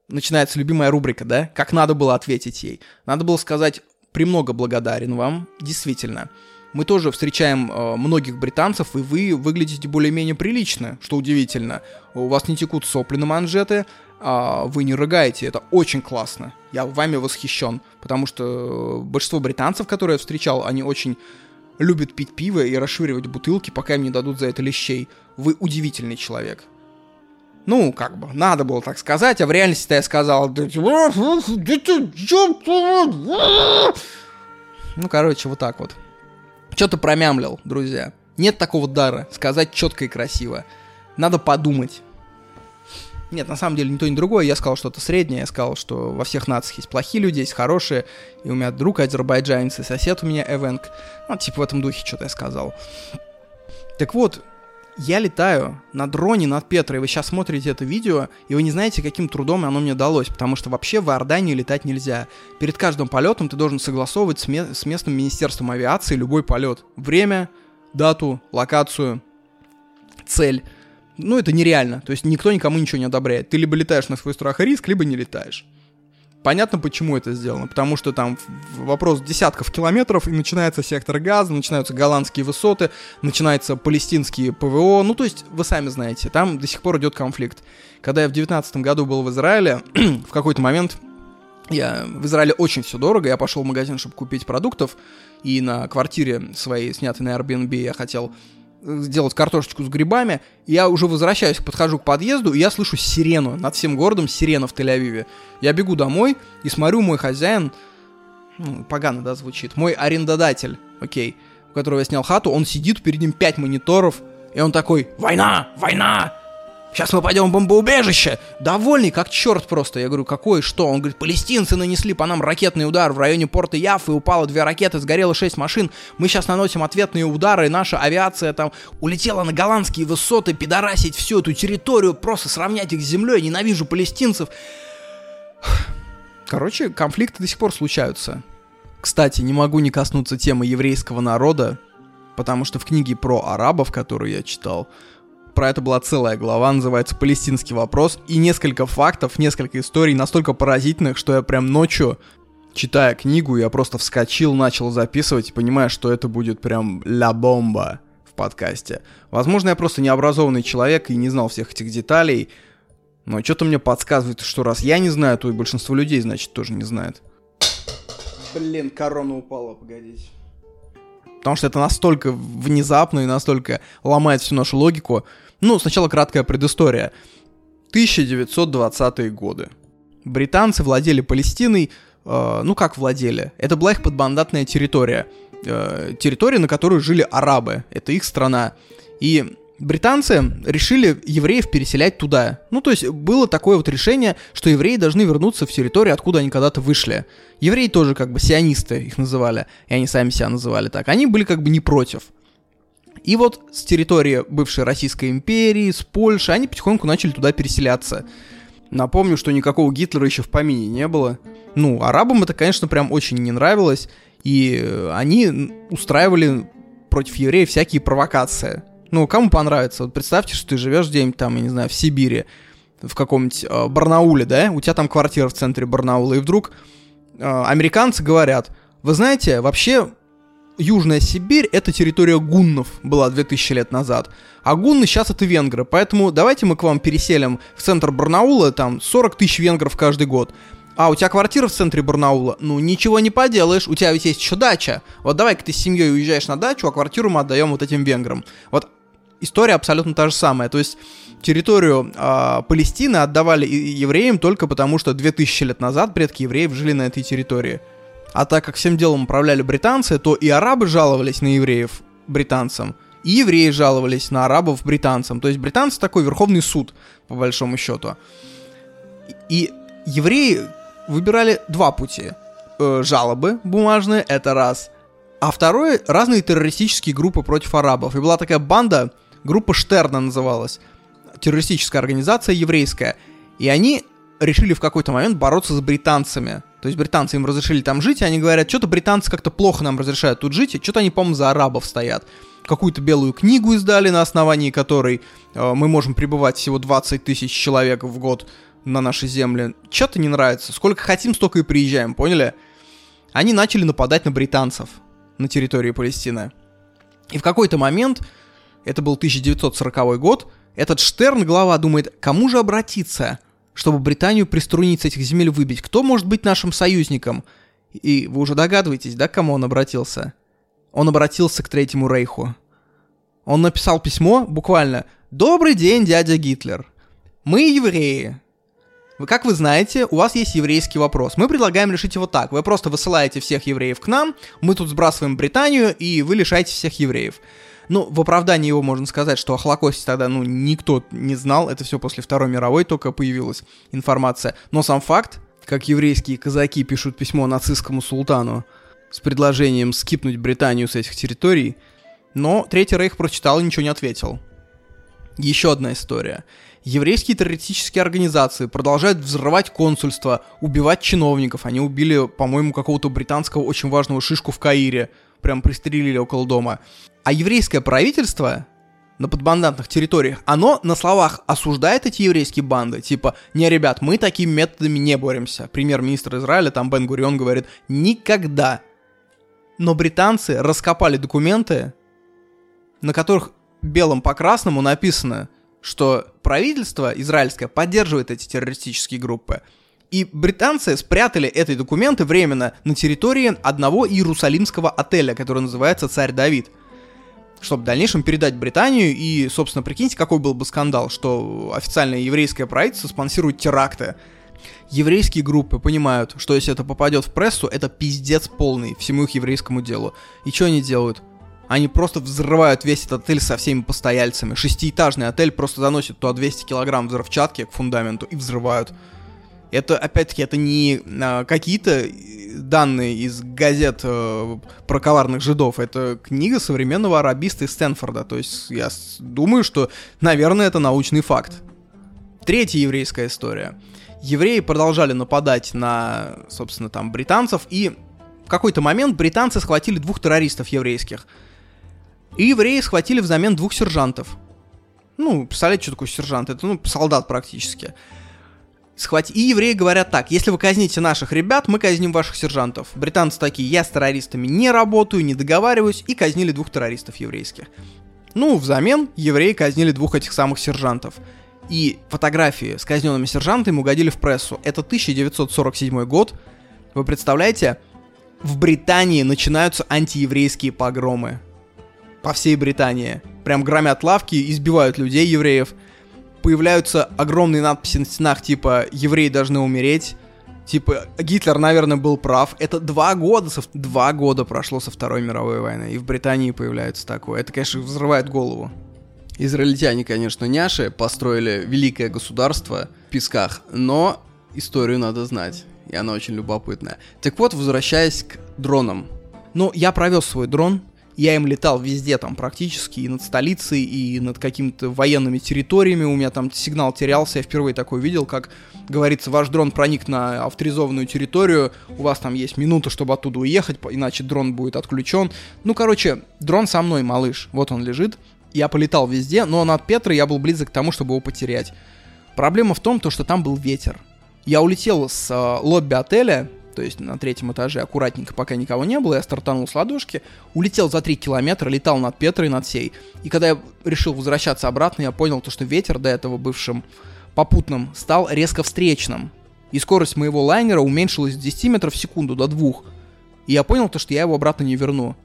Начинается любимая рубрика, да? Как надо было ответить ей? Надо было сказать, премного благодарен вам, действительно. Мы тоже встречаем э, многих британцев, и вы выглядите более-менее прилично, что удивительно. У вас не текут сопли на манжеты, вы не рыгаете, это очень классно. Я вами восхищен, потому что большинство британцев, которые я встречал, они очень любит пить пиво и расшвыривать бутылки, пока им не дадут за это лещей. Вы удивительный человек. Ну, как бы, надо было так сказать, а в реальности-то я сказал... Ну, короче, вот так вот. Что-то промямлил, друзья. Нет такого дара сказать четко и красиво. Надо подумать. Нет, на самом деле ни то, ни другое. Я сказал что-то среднее. Я сказал, что во всех нациях есть плохие люди, есть хорошие. И у меня друг азербайджанец, и сосед у меня эвенк. Ну, типа в этом духе что-то я сказал. Так вот, я летаю на дроне над Петрой. Вы сейчас смотрите это видео, и вы не знаете, каким трудом оно мне далось, потому что вообще в Иордании летать нельзя. Перед каждым полетом ты должен согласовывать с, ме- с местным министерством авиации любой полет. Время, дату, локацию, цель. Ну, это нереально. То есть никто никому ничего не одобряет. Ты либо летаешь на свой страх и риск, либо не летаешь. Понятно, почему это сделано. Потому что там вопрос десятков километров, и начинается сектор газа, начинаются голландские высоты, начинается палестинские ПВО. Ну, то есть, вы сами знаете, там до сих пор идет конфликт. Когда я в девятнадцатом году был в Израиле, [clears throat] в какой-то момент я в Израиле очень все дорого, я пошел в магазин, чтобы купить продуктов, и на квартире своей, снятой на Airbnb, я хотел сделать картошечку с грибами. Я уже возвращаюсь, подхожу к подъезду, и я слышу сирену над всем городом, сирена в Тель-Авиве. Я бегу домой и смотрю, мой хозяин, ну, погано, да, звучит, мой арендодатель, окей, у которого я снял хату, он сидит, перед ним пять мониторов, и он такой, война, война, Сейчас мы пойдем в бомбоубежище. Довольный, как черт просто. Я говорю, какой, что? Он говорит, палестинцы нанесли по нам ракетный удар в районе порта Яфы, упало две ракеты, сгорело шесть машин. Мы сейчас наносим ответные удары, и наша авиация там улетела на голландские высоты, пидорасить всю эту территорию, просто сравнять их с землей. Ненавижу палестинцев. Короче, конфликты до сих пор случаются. Кстати, не могу не коснуться темы еврейского народа, потому что в книге про арабов, которую я читал, про это была целая глава, называется «Палестинский вопрос», и несколько фактов, несколько историй настолько поразительных, что я прям ночью, читая книгу, я просто вскочил, начал записывать, понимая, что это будет прям ля бомба в подкасте. Возможно, я просто необразованный человек и не знал всех этих деталей, но что-то мне подсказывает, что раз я не знаю, то и большинство людей, значит, тоже не знает. Блин, корона упала, погодите. Потому что это настолько внезапно и настолько ломает всю нашу логику, ну, сначала краткая предыстория. 1920-е годы. Британцы владели Палестиной, э, ну как владели? Это была их подбандатная территория. Э, территория, на которой жили арабы. Это их страна. И британцы решили евреев переселять туда. Ну, то есть было такое вот решение, что евреи должны вернуться в территорию, откуда они когда-то вышли. Евреи тоже как бы сионисты их называли, и они сами себя называли так. Они были как бы не против. И вот с территории бывшей Российской империи, с Польши, они потихоньку начали туда переселяться. Напомню, что никакого Гитлера еще в помине не было. Ну, арабам это, конечно, прям очень не нравилось, и они устраивали против евреев всякие провокации. Ну, кому понравится? Вот представьте, что ты живешь где-нибудь там, я не знаю, в Сибири, в каком-нибудь э, Барнауле, да? У тебя там квартира в центре Барнаула, и вдруг э, американцы говорят, вы знаете, вообще Южная Сибирь — это территория гуннов была 2000 лет назад, а гунны сейчас это венгры, поэтому давайте мы к вам переселим в центр Барнаула, там 40 тысяч венгров каждый год. А у тебя квартира в центре Барнаула? Ну, ничего не поделаешь, у тебя ведь есть еще дача. Вот давай-ка ты с семьей уезжаешь на дачу, а квартиру мы отдаем вот этим венграм. Вот история абсолютно та же самая. То есть территорию э, Палестины отдавали евреям только потому, что 2000 лет назад предки евреев жили на этой территории. А так как всем делом управляли британцы, то и арабы жаловались на евреев британцам, и евреи жаловались на арабов британцам. То есть британцы такой верховный суд, по большому счету. И евреи выбирали два пути. Э, жалобы бумажные, это раз. А второе, разные террористические группы против арабов. И была такая банда, группа Штерна называлась, террористическая организация еврейская. И они решили в какой-то момент бороться с британцами. То есть британцы им разрешили там жить, и они говорят, что-то британцы как-то плохо нам разрешают тут жить, и что-то они, по-моему, за арабов стоят. Какую-то белую книгу издали, на основании которой э, мы можем пребывать всего 20 тысяч человек в год на нашей земле. Что-то не нравится. Сколько хотим, столько и приезжаем, поняли? Они начали нападать на британцев на территории Палестины. И в какой-то момент, это был 1940 год, этот Штерн, глава, думает, кому же обратиться, чтобы Британию приструнить с этих земель выбить? Кто может быть нашим союзником? И вы уже догадываетесь, да, к кому он обратился? Он обратился к Третьему Рейху. Он написал письмо, буквально, «Добрый день, дядя Гитлер. Мы евреи. Вы, как вы знаете, у вас есть еврейский вопрос. Мы предлагаем решить его так. Вы просто высылаете всех евреев к нам, мы тут сбрасываем Британию, и вы лишаете всех евреев. Ну, в оправдании его можно сказать, что о Холокосте тогда, ну, никто не знал, это все после Второй мировой только появилась информация. Но сам факт, как еврейские казаки пишут письмо нацистскому султану с предложением скипнуть Британию с этих территорий, но Третий Рейх прочитал и ничего не ответил. Еще одна история. Еврейские террористические организации продолжают взрывать консульства, убивать чиновников. Они убили, по-моему, какого-то британского очень важного шишку в Каире. Прям пристрелили около дома. А еврейское правительство на подбандантных территориях, оно на словах осуждает эти еврейские банды. Типа, не, ребят, мы такими методами не боремся. Премьер-министр Израиля, там Бен Гурион говорит, никогда. Но британцы раскопали документы, на которых белым по красному написано, что правительство израильское поддерживает эти террористические группы. И британцы спрятали эти документы временно на территории одного иерусалимского отеля, который называется «Царь Давид», чтобы в дальнейшем передать Британию. И, собственно, прикиньте, какой был бы скандал, что официальное еврейское правительство спонсирует теракты. Еврейские группы понимают, что если это попадет в прессу, это пиздец полный всему их еврейскому делу. И что они делают? Они просто взрывают весь этот отель со всеми постояльцами. Шестиэтажный отель просто заносит туда 200 килограмм взрывчатки к фундаменту и взрывают. Это, опять-таки, это не а, какие-то данные из газет э, про коварных жидов. Это книга современного арабиста из Стэнфорда. То есть я думаю, что, наверное, это научный факт. Третья еврейская история. Евреи продолжали нападать на, собственно, там, британцев, и в какой-то момент британцы схватили двух террористов еврейских – и евреи схватили взамен двух сержантов. Ну, представляете, что такое сержант? Это, ну, солдат практически. Схвати... И евреи говорят так, если вы казните наших ребят, мы казним ваших сержантов. Британцы такие, я с террористами не работаю, не договариваюсь, и казнили двух террористов еврейских. Ну, взамен евреи казнили двух этих самых сержантов. И фотографии с казненными сержантами угодили в прессу. Это 1947 год. Вы представляете, в Британии начинаются антиеврейские погромы по всей Британии. Прям громят лавки, избивают людей, евреев. Появляются огромные надписи на стенах, типа «Евреи должны умереть». Типа, Гитлер, наверное, был прав. Это два года, со, два года прошло со Второй мировой войны, и в Британии появляется такое. Это, конечно, взрывает голову. Израильтяне, конечно, няши, построили великое государство в песках, но историю надо знать, и она очень любопытная. Так вот, возвращаясь к дронам. Ну, я провел свой дрон, Я им летал везде там практически, и над столицей, и над какими-то военными территориями. У меня там сигнал терялся, я впервые такой видел, как говорится, ваш дрон проник на авторизованную территорию, у вас там есть минута, чтобы оттуда уехать, иначе дрон будет отключен. Ну, короче, дрон со мной, малыш, вот он лежит. Я полетал везде, но над Петрой я был близок к тому, чтобы его потерять. Проблема в том, то, что там был ветер. Я улетел с э, лобби отеля, то есть на третьем этаже, аккуратненько, пока никого не было, я стартанул с ладошки, улетел за 3 километра, летал над Петрой, над всей. И когда я решил возвращаться обратно, я понял то, что ветер до этого бывшим попутным стал резко встречным. И скорость моего лайнера уменьшилась с 10 метров в секунду до 2. И я понял то, что я его обратно не верну.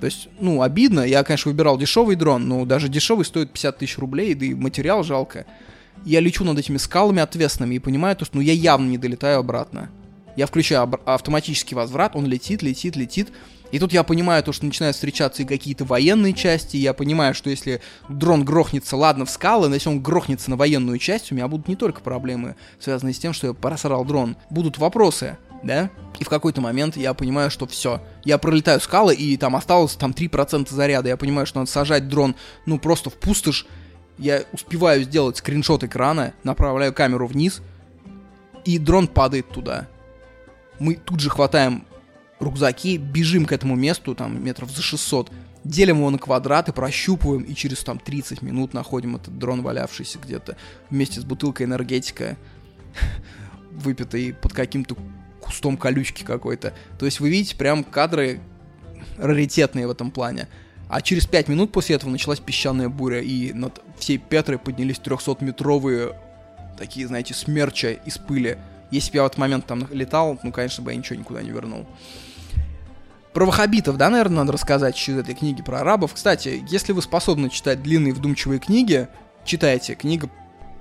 То есть, ну, обидно. Я, конечно, выбирал дешевый дрон, но даже дешевый стоит 50 тысяч рублей, да и материал жалко. Я лечу над этими скалами отвесными и понимаю то, что ну, я явно не долетаю обратно. Я включаю автоматический возврат, он летит, летит, летит. И тут я понимаю то, что начинают встречаться и какие-то военные части. Я понимаю, что если дрон грохнется, ладно, в скалы, но если он грохнется на военную часть, у меня будут не только проблемы, связанные с тем, что я просрал дрон. Будут вопросы, да? И в какой-то момент я понимаю, что все. Я пролетаю скалы, и там осталось там 3% заряда. Я понимаю, что надо сажать дрон, ну, просто в пустошь. Я успеваю сделать скриншот экрана, направляю камеру вниз, и дрон падает туда. Мы тут же хватаем рюкзаки, бежим к этому месту, там метров за 600, делим его на квадраты, прощупываем, и через там 30 минут находим этот дрон, валявшийся где-то вместе с бутылкой энергетика, [laughs] выпитой под каким-то кустом колючки какой-то. То есть вы видите прям кадры раритетные в этом плане. А через 5 минут после этого началась песчаная буря, и над всей Петрой поднялись 300-метровые такие, знаете, смерча из пыли. Если бы я в этот момент там летал, ну, конечно бы я ничего никуда не вернул. Про ваххабитов, да, наверное, надо рассказать еще из этой книги про арабов. Кстати, если вы способны читать длинные вдумчивые книги, читайте. Книга,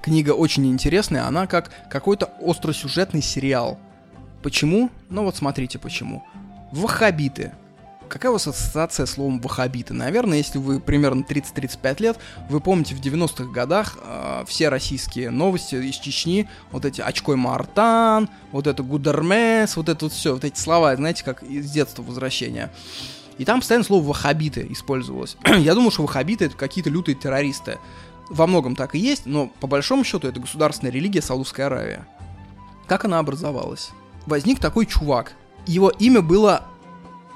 книга очень интересная, она как какой-то остросюжетный сериал. Почему? Ну вот смотрите почему. Ваххабиты Какая у вас ассоциация с словом ваххабиты? Наверное, если вы примерно 30-35 лет, вы помните в 90-х годах э, все российские новости из Чечни, вот эти очкой Мартан, вот это Гудермес, вот это вот все, вот эти слова, знаете, как из детства возвращения. И там постоянно слово ваххабиты использовалось. [clears throat] Я думаю, что ваххабиты это какие-то лютые террористы. Во многом так и есть, но по большому счету это государственная религия Саудовская Аравия. Как она образовалась? Возник такой чувак. Его имя было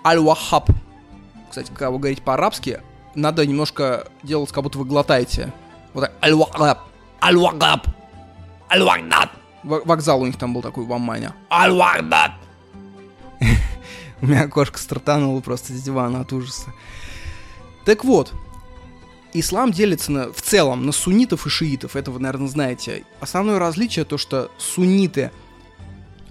Аль-Вахаб. Кстати, когда вы говорите по-арабски, надо немножко делать, как будто вы глотаете. Вот так. Аль-Вахаб. Аль-Вахаб. Аль-Вагдад. Вокзал у них там был такой в Аммане. Аль-Вагдад. [laughs] У меня кошка стартанула просто с дивана от ужаса. Так вот, ислам делится на, в целом на суннитов и шиитов, это вы, наверное, знаете. Основное различие то, что сунниты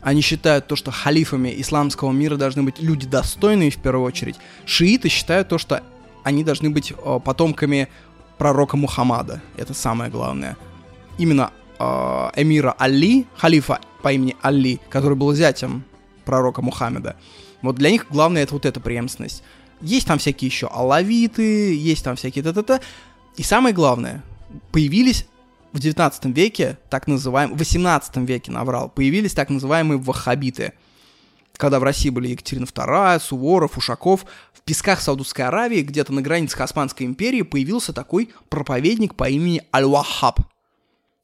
они считают то, что халифами исламского мира должны быть люди достойные в первую очередь. Шииты считают то, что они должны быть э, потомками пророка Мухаммада. Это самое главное. Именно э, эмира Али, халифа по имени Али, который был зятем пророка Мухаммеда. Вот для них главное это вот эта преемственность. Есть там всякие еще алавиты, есть там всякие та-та-та. И самое главное, появились в 19 веке, так называемые, в 18 веке, наврал, появились так называемые ваххабиты. Когда в России были Екатерина II, Суворов, Ушаков, в песках Саудовской Аравии, где-то на границах Османской империи, появился такой проповедник по имени Аль-Ваххаб.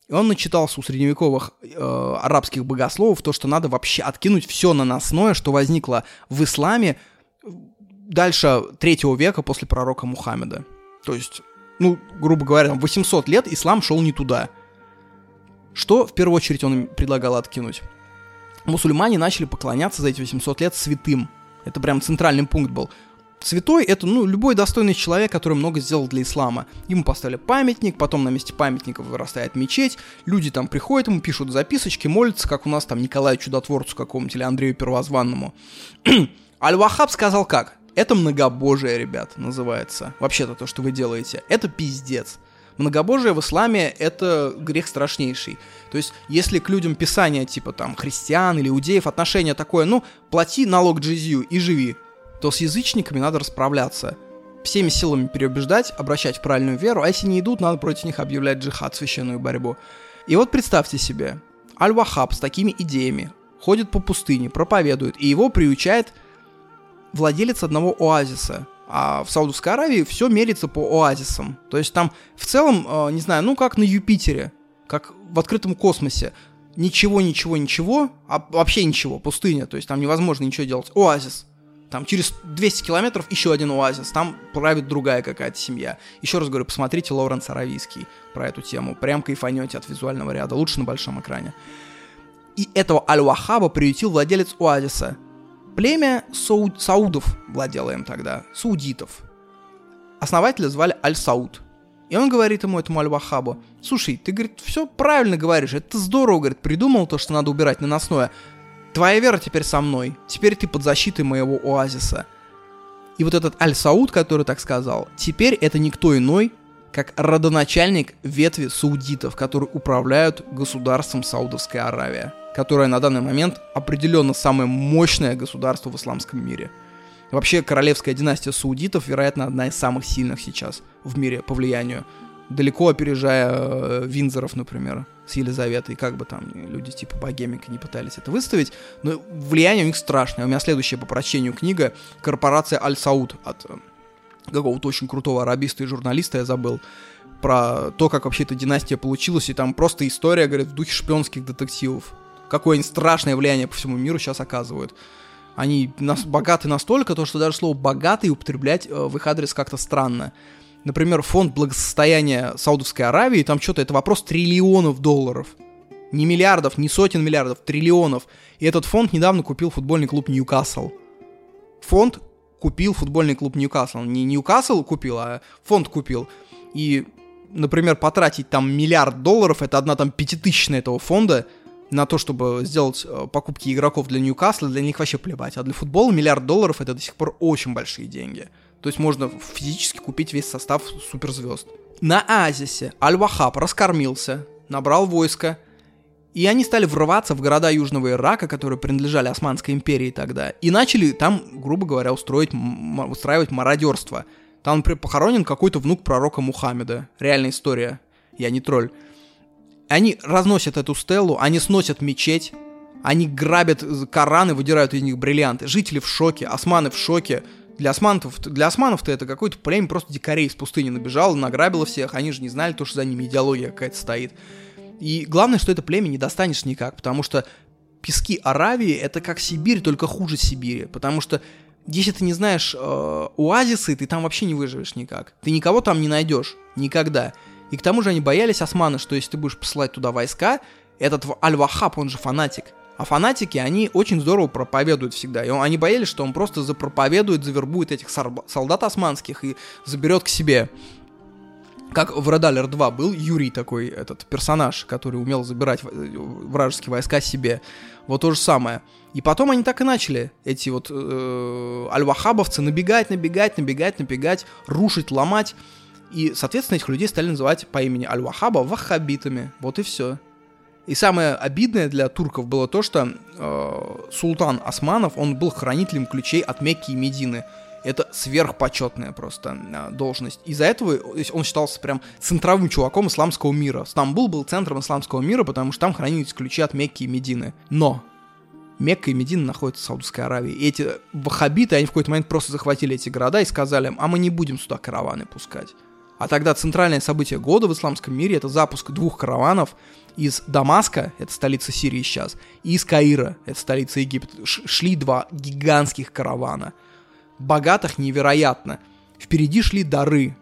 И он начитался у средневековых э, арабских богословов то, что надо вообще откинуть все наносное, что возникло в исламе дальше третьего века после пророка Мухаммеда. То есть ну, грубо говоря, 800 лет ислам шел не туда. Что в первую очередь он им предлагал откинуть? Мусульмане начали поклоняться за эти 800 лет святым. Это прям центральный пункт был. Святой это, ну, любой достойный человек, который много сделал для ислама. Ему поставили памятник, потом на месте памятника вырастает мечеть, люди там приходят ему, пишут записочки, молятся, как у нас там Николаю Чудотворцу какому-нибудь или Андрею Первозванному. [clears throat] Аль-Вахаб сказал как? Это многобожие, ребят, называется. Вообще-то то, что вы делаете. Это пиздец. Многобожие в исламе — это грех страшнейший. То есть, если к людям писания типа там христиан или иудеев отношение такое, ну, плати налог джизью и живи, то с язычниками надо расправляться. Всеми силами переубеждать, обращать в правильную веру, а если не идут, надо против них объявлять джихад, священную борьбу. И вот представьте себе, Аль-Вахаб с такими идеями ходит по пустыне, проповедует, и его приучает владелец одного оазиса. А в Саудовской Аравии все мерится по оазисам. То есть там в целом, э, не знаю, ну как на Юпитере, как в открытом космосе. Ничего, ничего, ничего, а вообще ничего, пустыня. То есть там невозможно ничего делать. Оазис. Там через 200 километров еще один оазис, там правит другая какая-то семья. Еще раз говорю, посмотрите Лоуренс Аравийский про эту тему. Прям кайфанете от визуального ряда, лучше на большом экране. И этого Аль-Вахаба приютил владелец оазиса, Племя Сау... Саудов владело им тогда, саудитов. Основателя звали Аль-Сауд. И он говорит ему, этому Аль-Вахабу, слушай, ты, говорит, все правильно говоришь, это здорово, говорит, придумал то, что надо убирать наносное. Твоя вера теперь со мной, теперь ты под защитой моего оазиса. И вот этот Аль-Сауд, который так сказал, теперь это никто иной, как родоначальник ветви саудитов, которые управляют государством Саудовская Аравия которое на данный момент определенно самое мощное государство в исламском мире. Вообще, королевская династия саудитов, вероятно, одна из самых сильных сейчас в мире по влиянию. Далеко опережая э, Винзоров, например, с Елизаветой, как бы там люди типа Богемика не пытались это выставить, но влияние у них страшное. У меня следующая по прочтению книга «Корпорация Аль-Сауд» от э, какого-то очень крутого арабиста и журналиста, я забыл, про то, как вообще эта династия получилась, и там просто история, говорит, в духе шпионских детективов какое они страшное влияние по всему миру сейчас оказывают. Они нас, богаты настолько, то, что даже слово «богатый» употреблять э, в их адрес как-то странно. Например, фонд благосостояния Саудовской Аравии, там что-то, это вопрос триллионов долларов. Не миллиардов, не сотен миллиардов, триллионов. И этот фонд недавно купил футбольный клуб Ньюкасл. Фонд купил футбольный клуб Ньюкасл. Не Ньюкасл купил, а фонд купил. И, например, потратить там миллиард долларов, это одна там пятитысячная этого фонда – на то, чтобы сделать э, покупки игроков для Ньюкасла, для них вообще плевать. А для футбола миллиард долларов это до сих пор очень большие деньги. То есть можно физически купить весь состав суперзвезд. На Азисе Аль-Вахаб раскормился, набрал войско, и они стали врываться в города Южного Ирака, которые принадлежали Османской империи тогда, и начали там, грубо говоря, устроить, устраивать мародерство. Там, похоронен какой-то внук пророка Мухаммеда. Реальная история. Я не тролль. Они разносят эту стелу, они сносят мечеть, они грабят Кораны, выдирают из них бриллианты. Жители в шоке, османы в шоке. Для османов, для османов-то это какое-то племя просто дикарей из пустыни набежало, награбило всех, они же не знали то, что за ними идеология какая-то стоит. И главное, что это племя не достанешь никак, потому что пески Аравии это как Сибирь, только хуже Сибири, потому что если ты не знаешь э, оазисы, ты там вообще не выживешь никак. Ты никого там не найдешь. Никогда. И к тому же они боялись османы, что если ты будешь посылать туда войска, этот Аль-Вахаб, он же фанатик. А фанатики, они очень здорово проповедуют всегда. И они боялись, что он просто запроповедует, завербует этих солдат османских и заберет к себе. Как в Редалер 2 был Юрий такой, этот персонаж, который умел забирать вражеские войска себе. Вот то же самое. И потом они так и начали, эти вот э, аль-вахабовцы, набегать, набегать, набегать, набегать, рушить, ломать. И, соответственно, этих людей стали называть по имени Аль-Вахаба ваххабитами. Вот и все. И самое обидное для турков было то, что э, султан Османов, он был хранителем ключей от Мекки и Медины. Это сверхпочетная просто э, должность. Из-за этого он считался прям центровым чуваком исламского мира. Стамбул был центром исламского мира, потому что там хранились ключи от Мекки и Медины. Но Мекка и Медина находятся в Саудовской Аравии. И эти ваххабиты, они в какой-то момент просто захватили эти города и сказали, а мы не будем сюда караваны пускать. А тогда центральное событие года в исламском мире это запуск двух караванов из Дамаска, это столица Сирии сейчас, и из Каира, это столица Египта. Шли два гигантских каравана. Богатых невероятно. Впереди шли дары.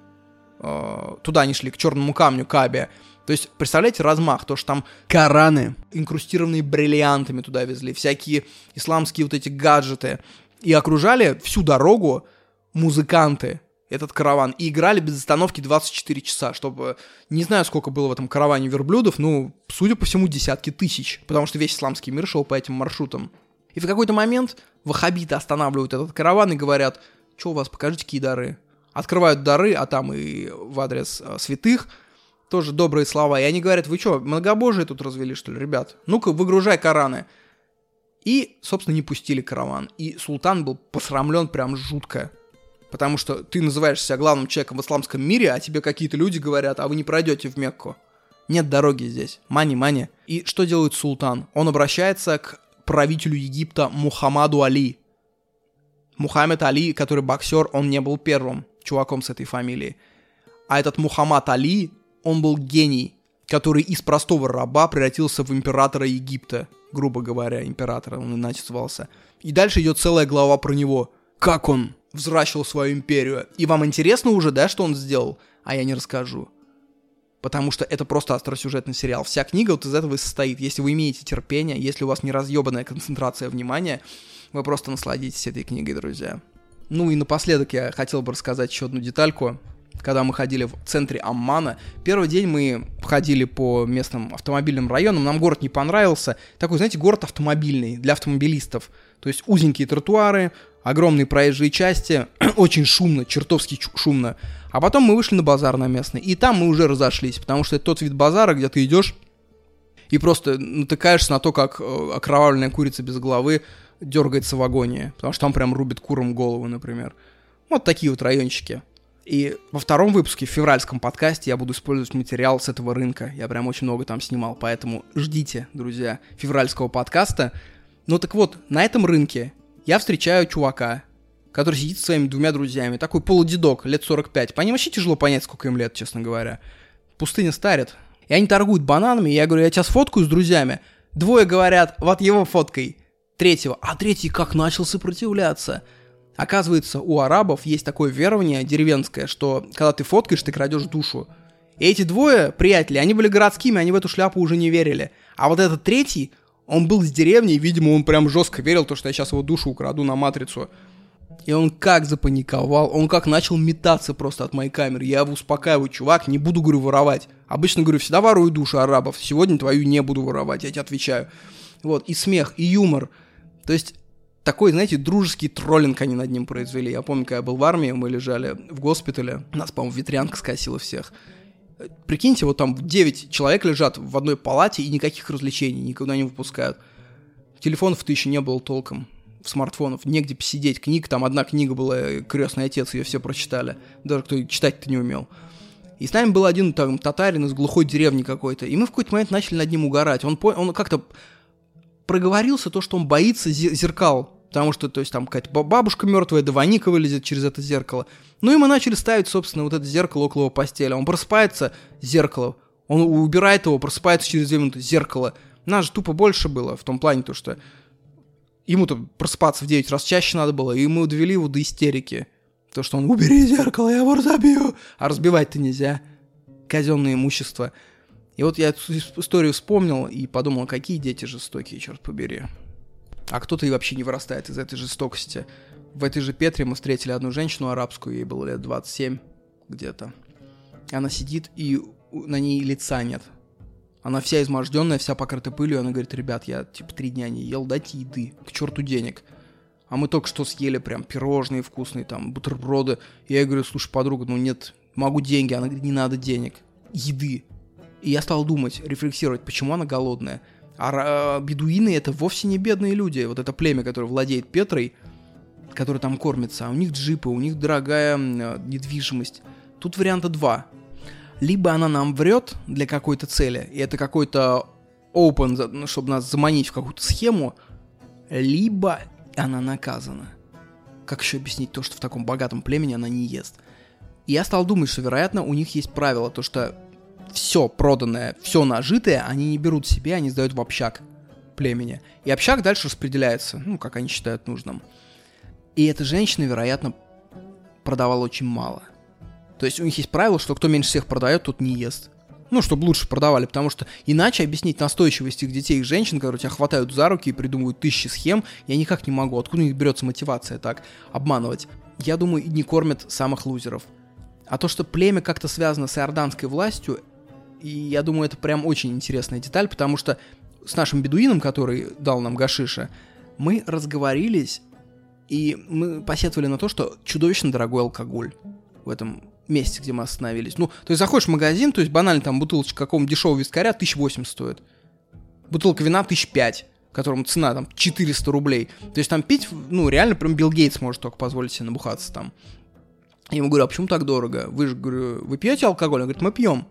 Э, туда они шли, к черному камню, Кабе. То есть, представляете, размах, то, что там Кораны, инкрустированные бриллиантами туда везли, всякие исламские вот эти гаджеты. И окружали всю дорогу музыканты, этот караван, и играли без остановки 24 часа, чтобы... Не знаю, сколько было в этом караване верблюдов, ну, судя по всему, десятки тысяч, потому что весь исламский мир шел по этим маршрутам. И в какой-то момент ваххабиты останавливают этот караван и говорят, что у вас, покажите, какие дары. Открывают дары, а там и в адрес э, святых тоже добрые слова. И они говорят, вы что, многобожие тут развели, что ли, ребят? Ну-ка, выгружай Кораны. И, собственно, не пустили караван. И султан был посрамлен прям жутко потому что ты называешь себя главным человеком в исламском мире, а тебе какие-то люди говорят, а вы не пройдете в Мекку. Нет дороги здесь. Мани-мани. И что делает султан? Он обращается к правителю Египта Мухаммаду Али. Мухаммед Али, который боксер, он не был первым чуваком с этой фамилией. А этот Мухаммад Али, он был гений, который из простого раба превратился в императора Египта, грубо говоря, императора, он иначе звался. И дальше идет целая глава про него. Как он взращивал свою империю. И вам интересно уже, да, что он сделал? А я не расскажу. Потому что это просто остросюжетный сериал. Вся книга вот из этого и состоит. Если вы имеете терпение, если у вас не разъебанная концентрация внимания, вы просто насладитесь этой книгой, друзья. Ну и напоследок я хотел бы рассказать еще одну детальку. Когда мы ходили в центре Аммана, первый день мы ходили по местным автомобильным районам, нам город не понравился. Такой, знаете, город автомобильный, для автомобилистов. То есть узенькие тротуары, огромные проезжие части, [clears throat] очень шумно, чертовски шумно. А потом мы вышли на базар на местный, и там мы уже разошлись, потому что это тот вид базара, где ты идешь и просто натыкаешься на то, как э, окровавленная курица без головы дергается в агонии, потому что там прям рубит куром голову, например. Вот такие вот райончики. И во втором выпуске, в февральском подкасте, я буду использовать материал с этого рынка. Я прям очень много там снимал, поэтому ждите, друзья, февральского подкаста. Ну так вот, на этом рынке я встречаю чувака, который сидит со своими двумя друзьями. Такой полудедок, лет 45. По ним вообще тяжело понять, сколько им лет, честно говоря. Пустыня старит. И они торгуют бананами, я говорю, я тебя сфоткаю с друзьями. Двое говорят, вот его фоткой третьего, а третий как начал сопротивляться. Оказывается, у арабов есть такое верование деревенское, что когда ты фоткаешь, ты крадешь душу. И эти двое приятели, они были городскими, они в эту шляпу уже не верили. А вот этот третий, он был с деревни, и, видимо, он прям жестко верил, то, что я сейчас его душу украду на матрицу. И он как запаниковал, он как начал метаться просто от моей камеры. Я его успокаиваю, чувак, не буду, говорю, воровать. Обычно, говорю, всегда ворую душу арабов. Сегодня твою не буду воровать, я тебе отвечаю. Вот, и смех, и юмор. То есть такой, знаете, дружеский троллинг они над ним произвели. Я помню, когда я был в армии, мы лежали в госпитале, нас, по-моему, ветрянка скосила всех. Прикиньте, вот там 9 человек лежат в одной палате и никаких развлечений никуда не выпускают. Телефонов-то еще не было толком, смартфонов, негде посидеть. Книг, там одна книга была, «Крестный отец», ее все прочитали. Даже кто читать-то не умел. И с нами был один там татарин из глухой деревни какой-то. И мы в какой-то момент начали над ним угорать. Он, он как-то проговорился то, что он боится зеркал. Потому что, то есть, там какая-то бабушка мертвая, да Ваника вылезет через это зеркало. Ну и мы начали ставить, собственно, вот это зеркало около его постели. Он просыпается, зеркало. Он убирает его, просыпается через две минуты, зеркало. Нас же тупо больше было в том плане, то что ему-то просыпаться в 9 раз чаще надо было, и мы довели его до истерики. То, что он «убери зеркало, я его разобью!» А разбивать-то нельзя. Казенное имущество. И вот я эту историю вспомнил и подумал, какие дети жестокие, черт побери. А кто-то и вообще не вырастает из этой жестокости. В этой же Петре мы встретили одну женщину арабскую, ей было лет 27 где-то. Она сидит, и на ней лица нет. Она вся изможденная, вся покрыта пылью, она говорит, ребят, я типа три дня не ел, дайте еды, к черту денег. А мы только что съели прям пирожные вкусные, там, бутерброды. И я говорю, слушай, подруга, ну нет, могу деньги. Она говорит, не надо денег, еды. И я стал думать, рефлексировать, почему она голодная. А бедуины это вовсе не бедные люди. Вот это племя, которое владеет Петрой, которое там кормится, а у них джипы, у них дорогая недвижимость. Тут варианта два. Либо она нам врет для какой-то цели, и это какой-то open, ну, чтобы нас заманить в какую-то схему, либо она наказана. Как еще объяснить то, что в таком богатом племени она не ест? И я стал думать, что, вероятно, у них есть правило, то, что все проданное, все нажитое они не берут себе, они сдают в общак племени. И общак дальше распределяется, ну, как они считают нужным. И эта женщина, вероятно, продавала очень мало. То есть у них есть правило, что кто меньше всех продает, тот не ест. Ну, чтобы лучше продавали, потому что иначе объяснить настойчивость их детей и женщин, которые тебя хватают за руки и придумывают тысячи схем, я никак не могу. Откуда у них берется мотивация так обманывать? Я думаю, не кормят самых лузеров. А то, что племя как-то связано с иорданской властью, и я думаю, это прям очень интересная деталь, потому что с нашим бедуином, который дал нам гашиша, мы разговорились, и мы посетовали на то, что чудовищно дорогой алкоголь в этом месте, где мы остановились. Ну, то есть заходишь в магазин, то есть банально там бутылочка какого-нибудь дешевого вискаря 1008 стоит. Бутылка вина 1005 которому цена там 400 рублей. То есть там пить, ну, реально прям Билл Гейтс может только позволить себе набухаться там. Я ему говорю, а почему так дорого? Вы же, говорю, вы пьете алкоголь? Он говорит, мы пьем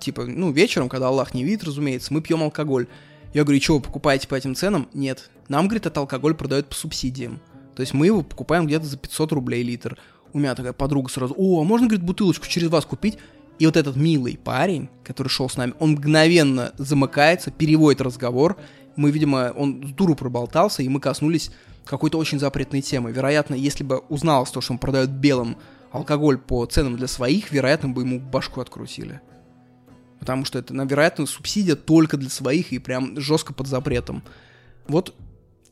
типа, ну, вечером, когда Аллах не видит, разумеется, мы пьем алкоголь. Я говорю, что, вы покупаете по этим ценам? Нет. Нам, говорит, этот алкоголь продают по субсидиям. То есть мы его покупаем где-то за 500 рублей литр. У меня такая подруга сразу, о, а можно, говорит, бутылочку через вас купить? И вот этот милый парень, который шел с нами, он мгновенно замыкается, переводит разговор. Мы, видимо, он с дуру проболтался, и мы коснулись какой-то очень запретной темы. Вероятно, если бы узнал то, что он продает белым алкоголь по ценам для своих, вероятно, бы ему башку открутили. Потому что это, вероятно, субсидия только для своих и прям жестко под запретом. Вот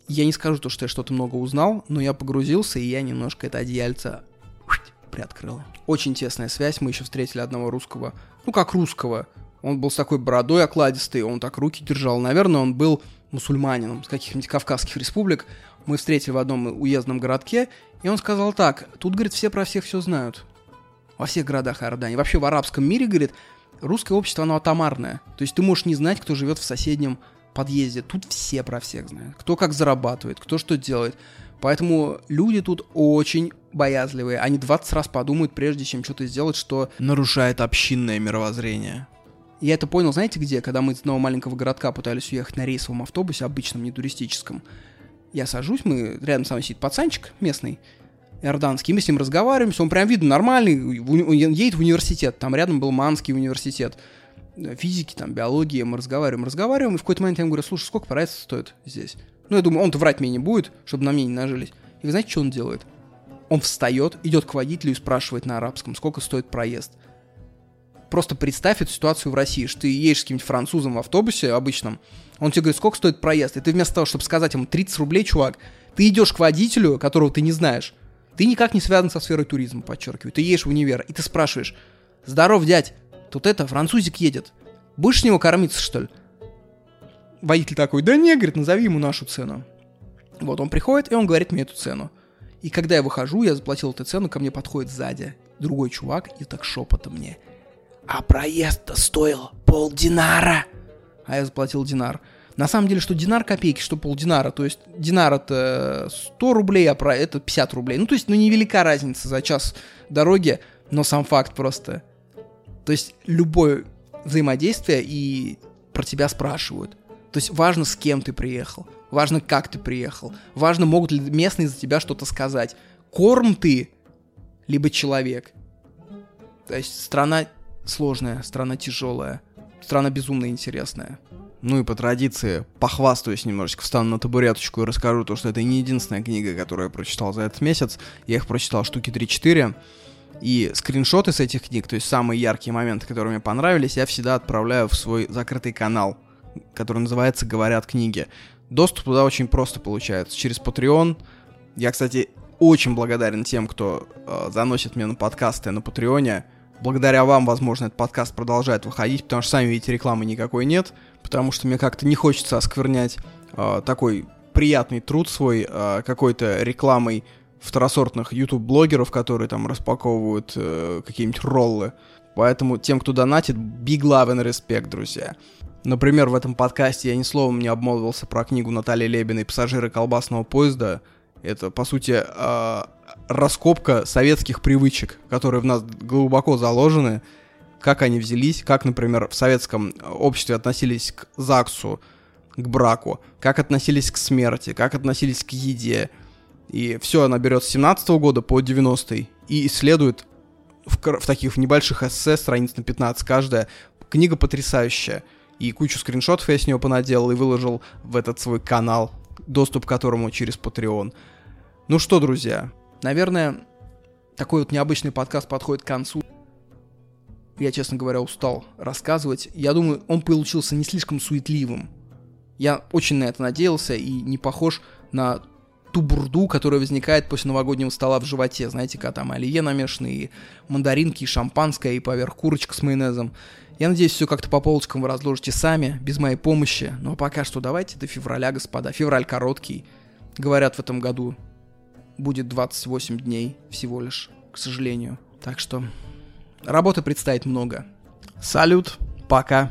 я не скажу то, что я что-то много узнал, но я погрузился, и я немножко это одеяльце приоткрыл. Очень тесная связь, мы еще встретили одного русского, ну как русского, он был с такой бородой окладистой, он так руки держал. Наверное, он был мусульманином с каких-нибудь кавказских республик. Мы встретили в одном уездном городке, и он сказал так, тут, говорит, все про всех все знают. Во всех городах Иордании. Вообще в арабском мире, говорит, русское общество, оно атомарное. То есть ты можешь не знать, кто живет в соседнем подъезде. Тут все про всех знают. Кто как зарабатывает, кто что делает. Поэтому люди тут очень боязливые. Они 20 раз подумают, прежде чем что-то сделать, что нарушает общинное мировоззрение. Я это понял, знаете где? Когда мы из одного маленького городка пытались уехать на рейсовом автобусе, обычном, не туристическом. Я сажусь, мы рядом со мной сидит пацанчик местный, иорданский, мы с ним разговариваем, он прям видно нормальный, он едет в университет, там рядом был Манский университет физики, там, биологии, мы разговариваем, разговариваем, и в какой-то момент я ему говорю, слушай, сколько проезд стоит здесь? Ну, я думаю, он-то врать мне не будет, чтобы на мне не нажились. И вы знаете, что он делает? Он встает, идет к водителю и спрашивает на арабском, сколько стоит проезд. Просто представь эту ситуацию в России, что ты едешь с каким-нибудь французом в автобусе обычном, он тебе говорит, сколько стоит проезд, и ты вместо того, чтобы сказать ему 30 рублей, чувак, ты идешь к водителю, которого ты не знаешь, ты никак не связан со сферой туризма, подчеркиваю, ты едешь в универ, и ты спрашиваешь, здоров, дядь, тут это, французик едет, будешь с него кормиться, что ли? Водитель такой, да не, говорит, назови ему нашу цену. Вот он приходит, и он говорит мне эту цену. И когда я выхожу, я заплатил эту цену, ко мне подходит сзади другой чувак и так шепотом мне. А проезд-то стоил полдинара. А я заплатил динар. На самом деле, что динар копейки, что полдинара. То есть динар это 100 рублей, а про это 50 рублей. Ну, то есть, ну, невелика разница за час дороги, но сам факт просто. То есть, любое взаимодействие и про тебя спрашивают. То есть важно, с кем ты приехал, важно, как ты приехал, важно, могут ли местные за тебя что-то сказать. Корм ты, либо человек. То есть страна сложная, страна тяжелая, страна безумно интересная. Ну и по традиции похвастаюсь немножечко, встану на табуреточку и расскажу то, что это не единственная книга, которую я прочитал за этот месяц. Я их прочитал штуки 3-4. И скриншоты с этих книг, то есть самые яркие моменты, которые мне понравились, я всегда отправляю в свой закрытый канал который называется «Говорят книги». Доступ туда очень просто получается. Через Patreon. Я, кстати, очень благодарен тем, кто э, заносит мне на подкасты на Патреоне. Благодаря вам, возможно, этот подкаст продолжает выходить, потому что, сами видите, рекламы никакой нет, потому что мне как-то не хочется осквернять э, такой приятный труд свой э, какой-то рекламой второсортных YouTube-блогеров, которые там распаковывают э, какие-нибудь роллы. Поэтому тем, кто донатит, big love and respect, друзья. Например, в этом подкасте я ни словом не обмолвился про книгу Натальи Лебиной «Пассажиры колбасного поезда». Это, по сути, э, раскопка советских привычек, которые в нас глубоко заложены, как они взялись, как, например, в советском обществе относились к ЗАГСу, к браку, как относились к смерти, как относились к еде. И все она берет с 17 -го года по 90 и исследует в, в таких небольших эссе, страниц на 15 каждая. Книга потрясающая и кучу скриншотов я с него понаделал и выложил в этот свой канал, доступ к которому через Patreon. Ну что, друзья, наверное, такой вот необычный подкаст подходит к концу. Я, честно говоря, устал рассказывать. Я думаю, он получился не слишком суетливым. Я очень на это надеялся и не похож на ту бурду, которая возникает после новогоднего стола в животе. Знаете, когда там оливье намешаны, и мандаринки, и шампанское, и поверх курочка с майонезом. Я надеюсь, все как-то по полочкам вы разложите сами, без моей помощи. Но пока что давайте до февраля, господа. Февраль короткий. Говорят, в этом году будет 28 дней всего лишь, к сожалению. Так что работы предстоит много. Салют, пока.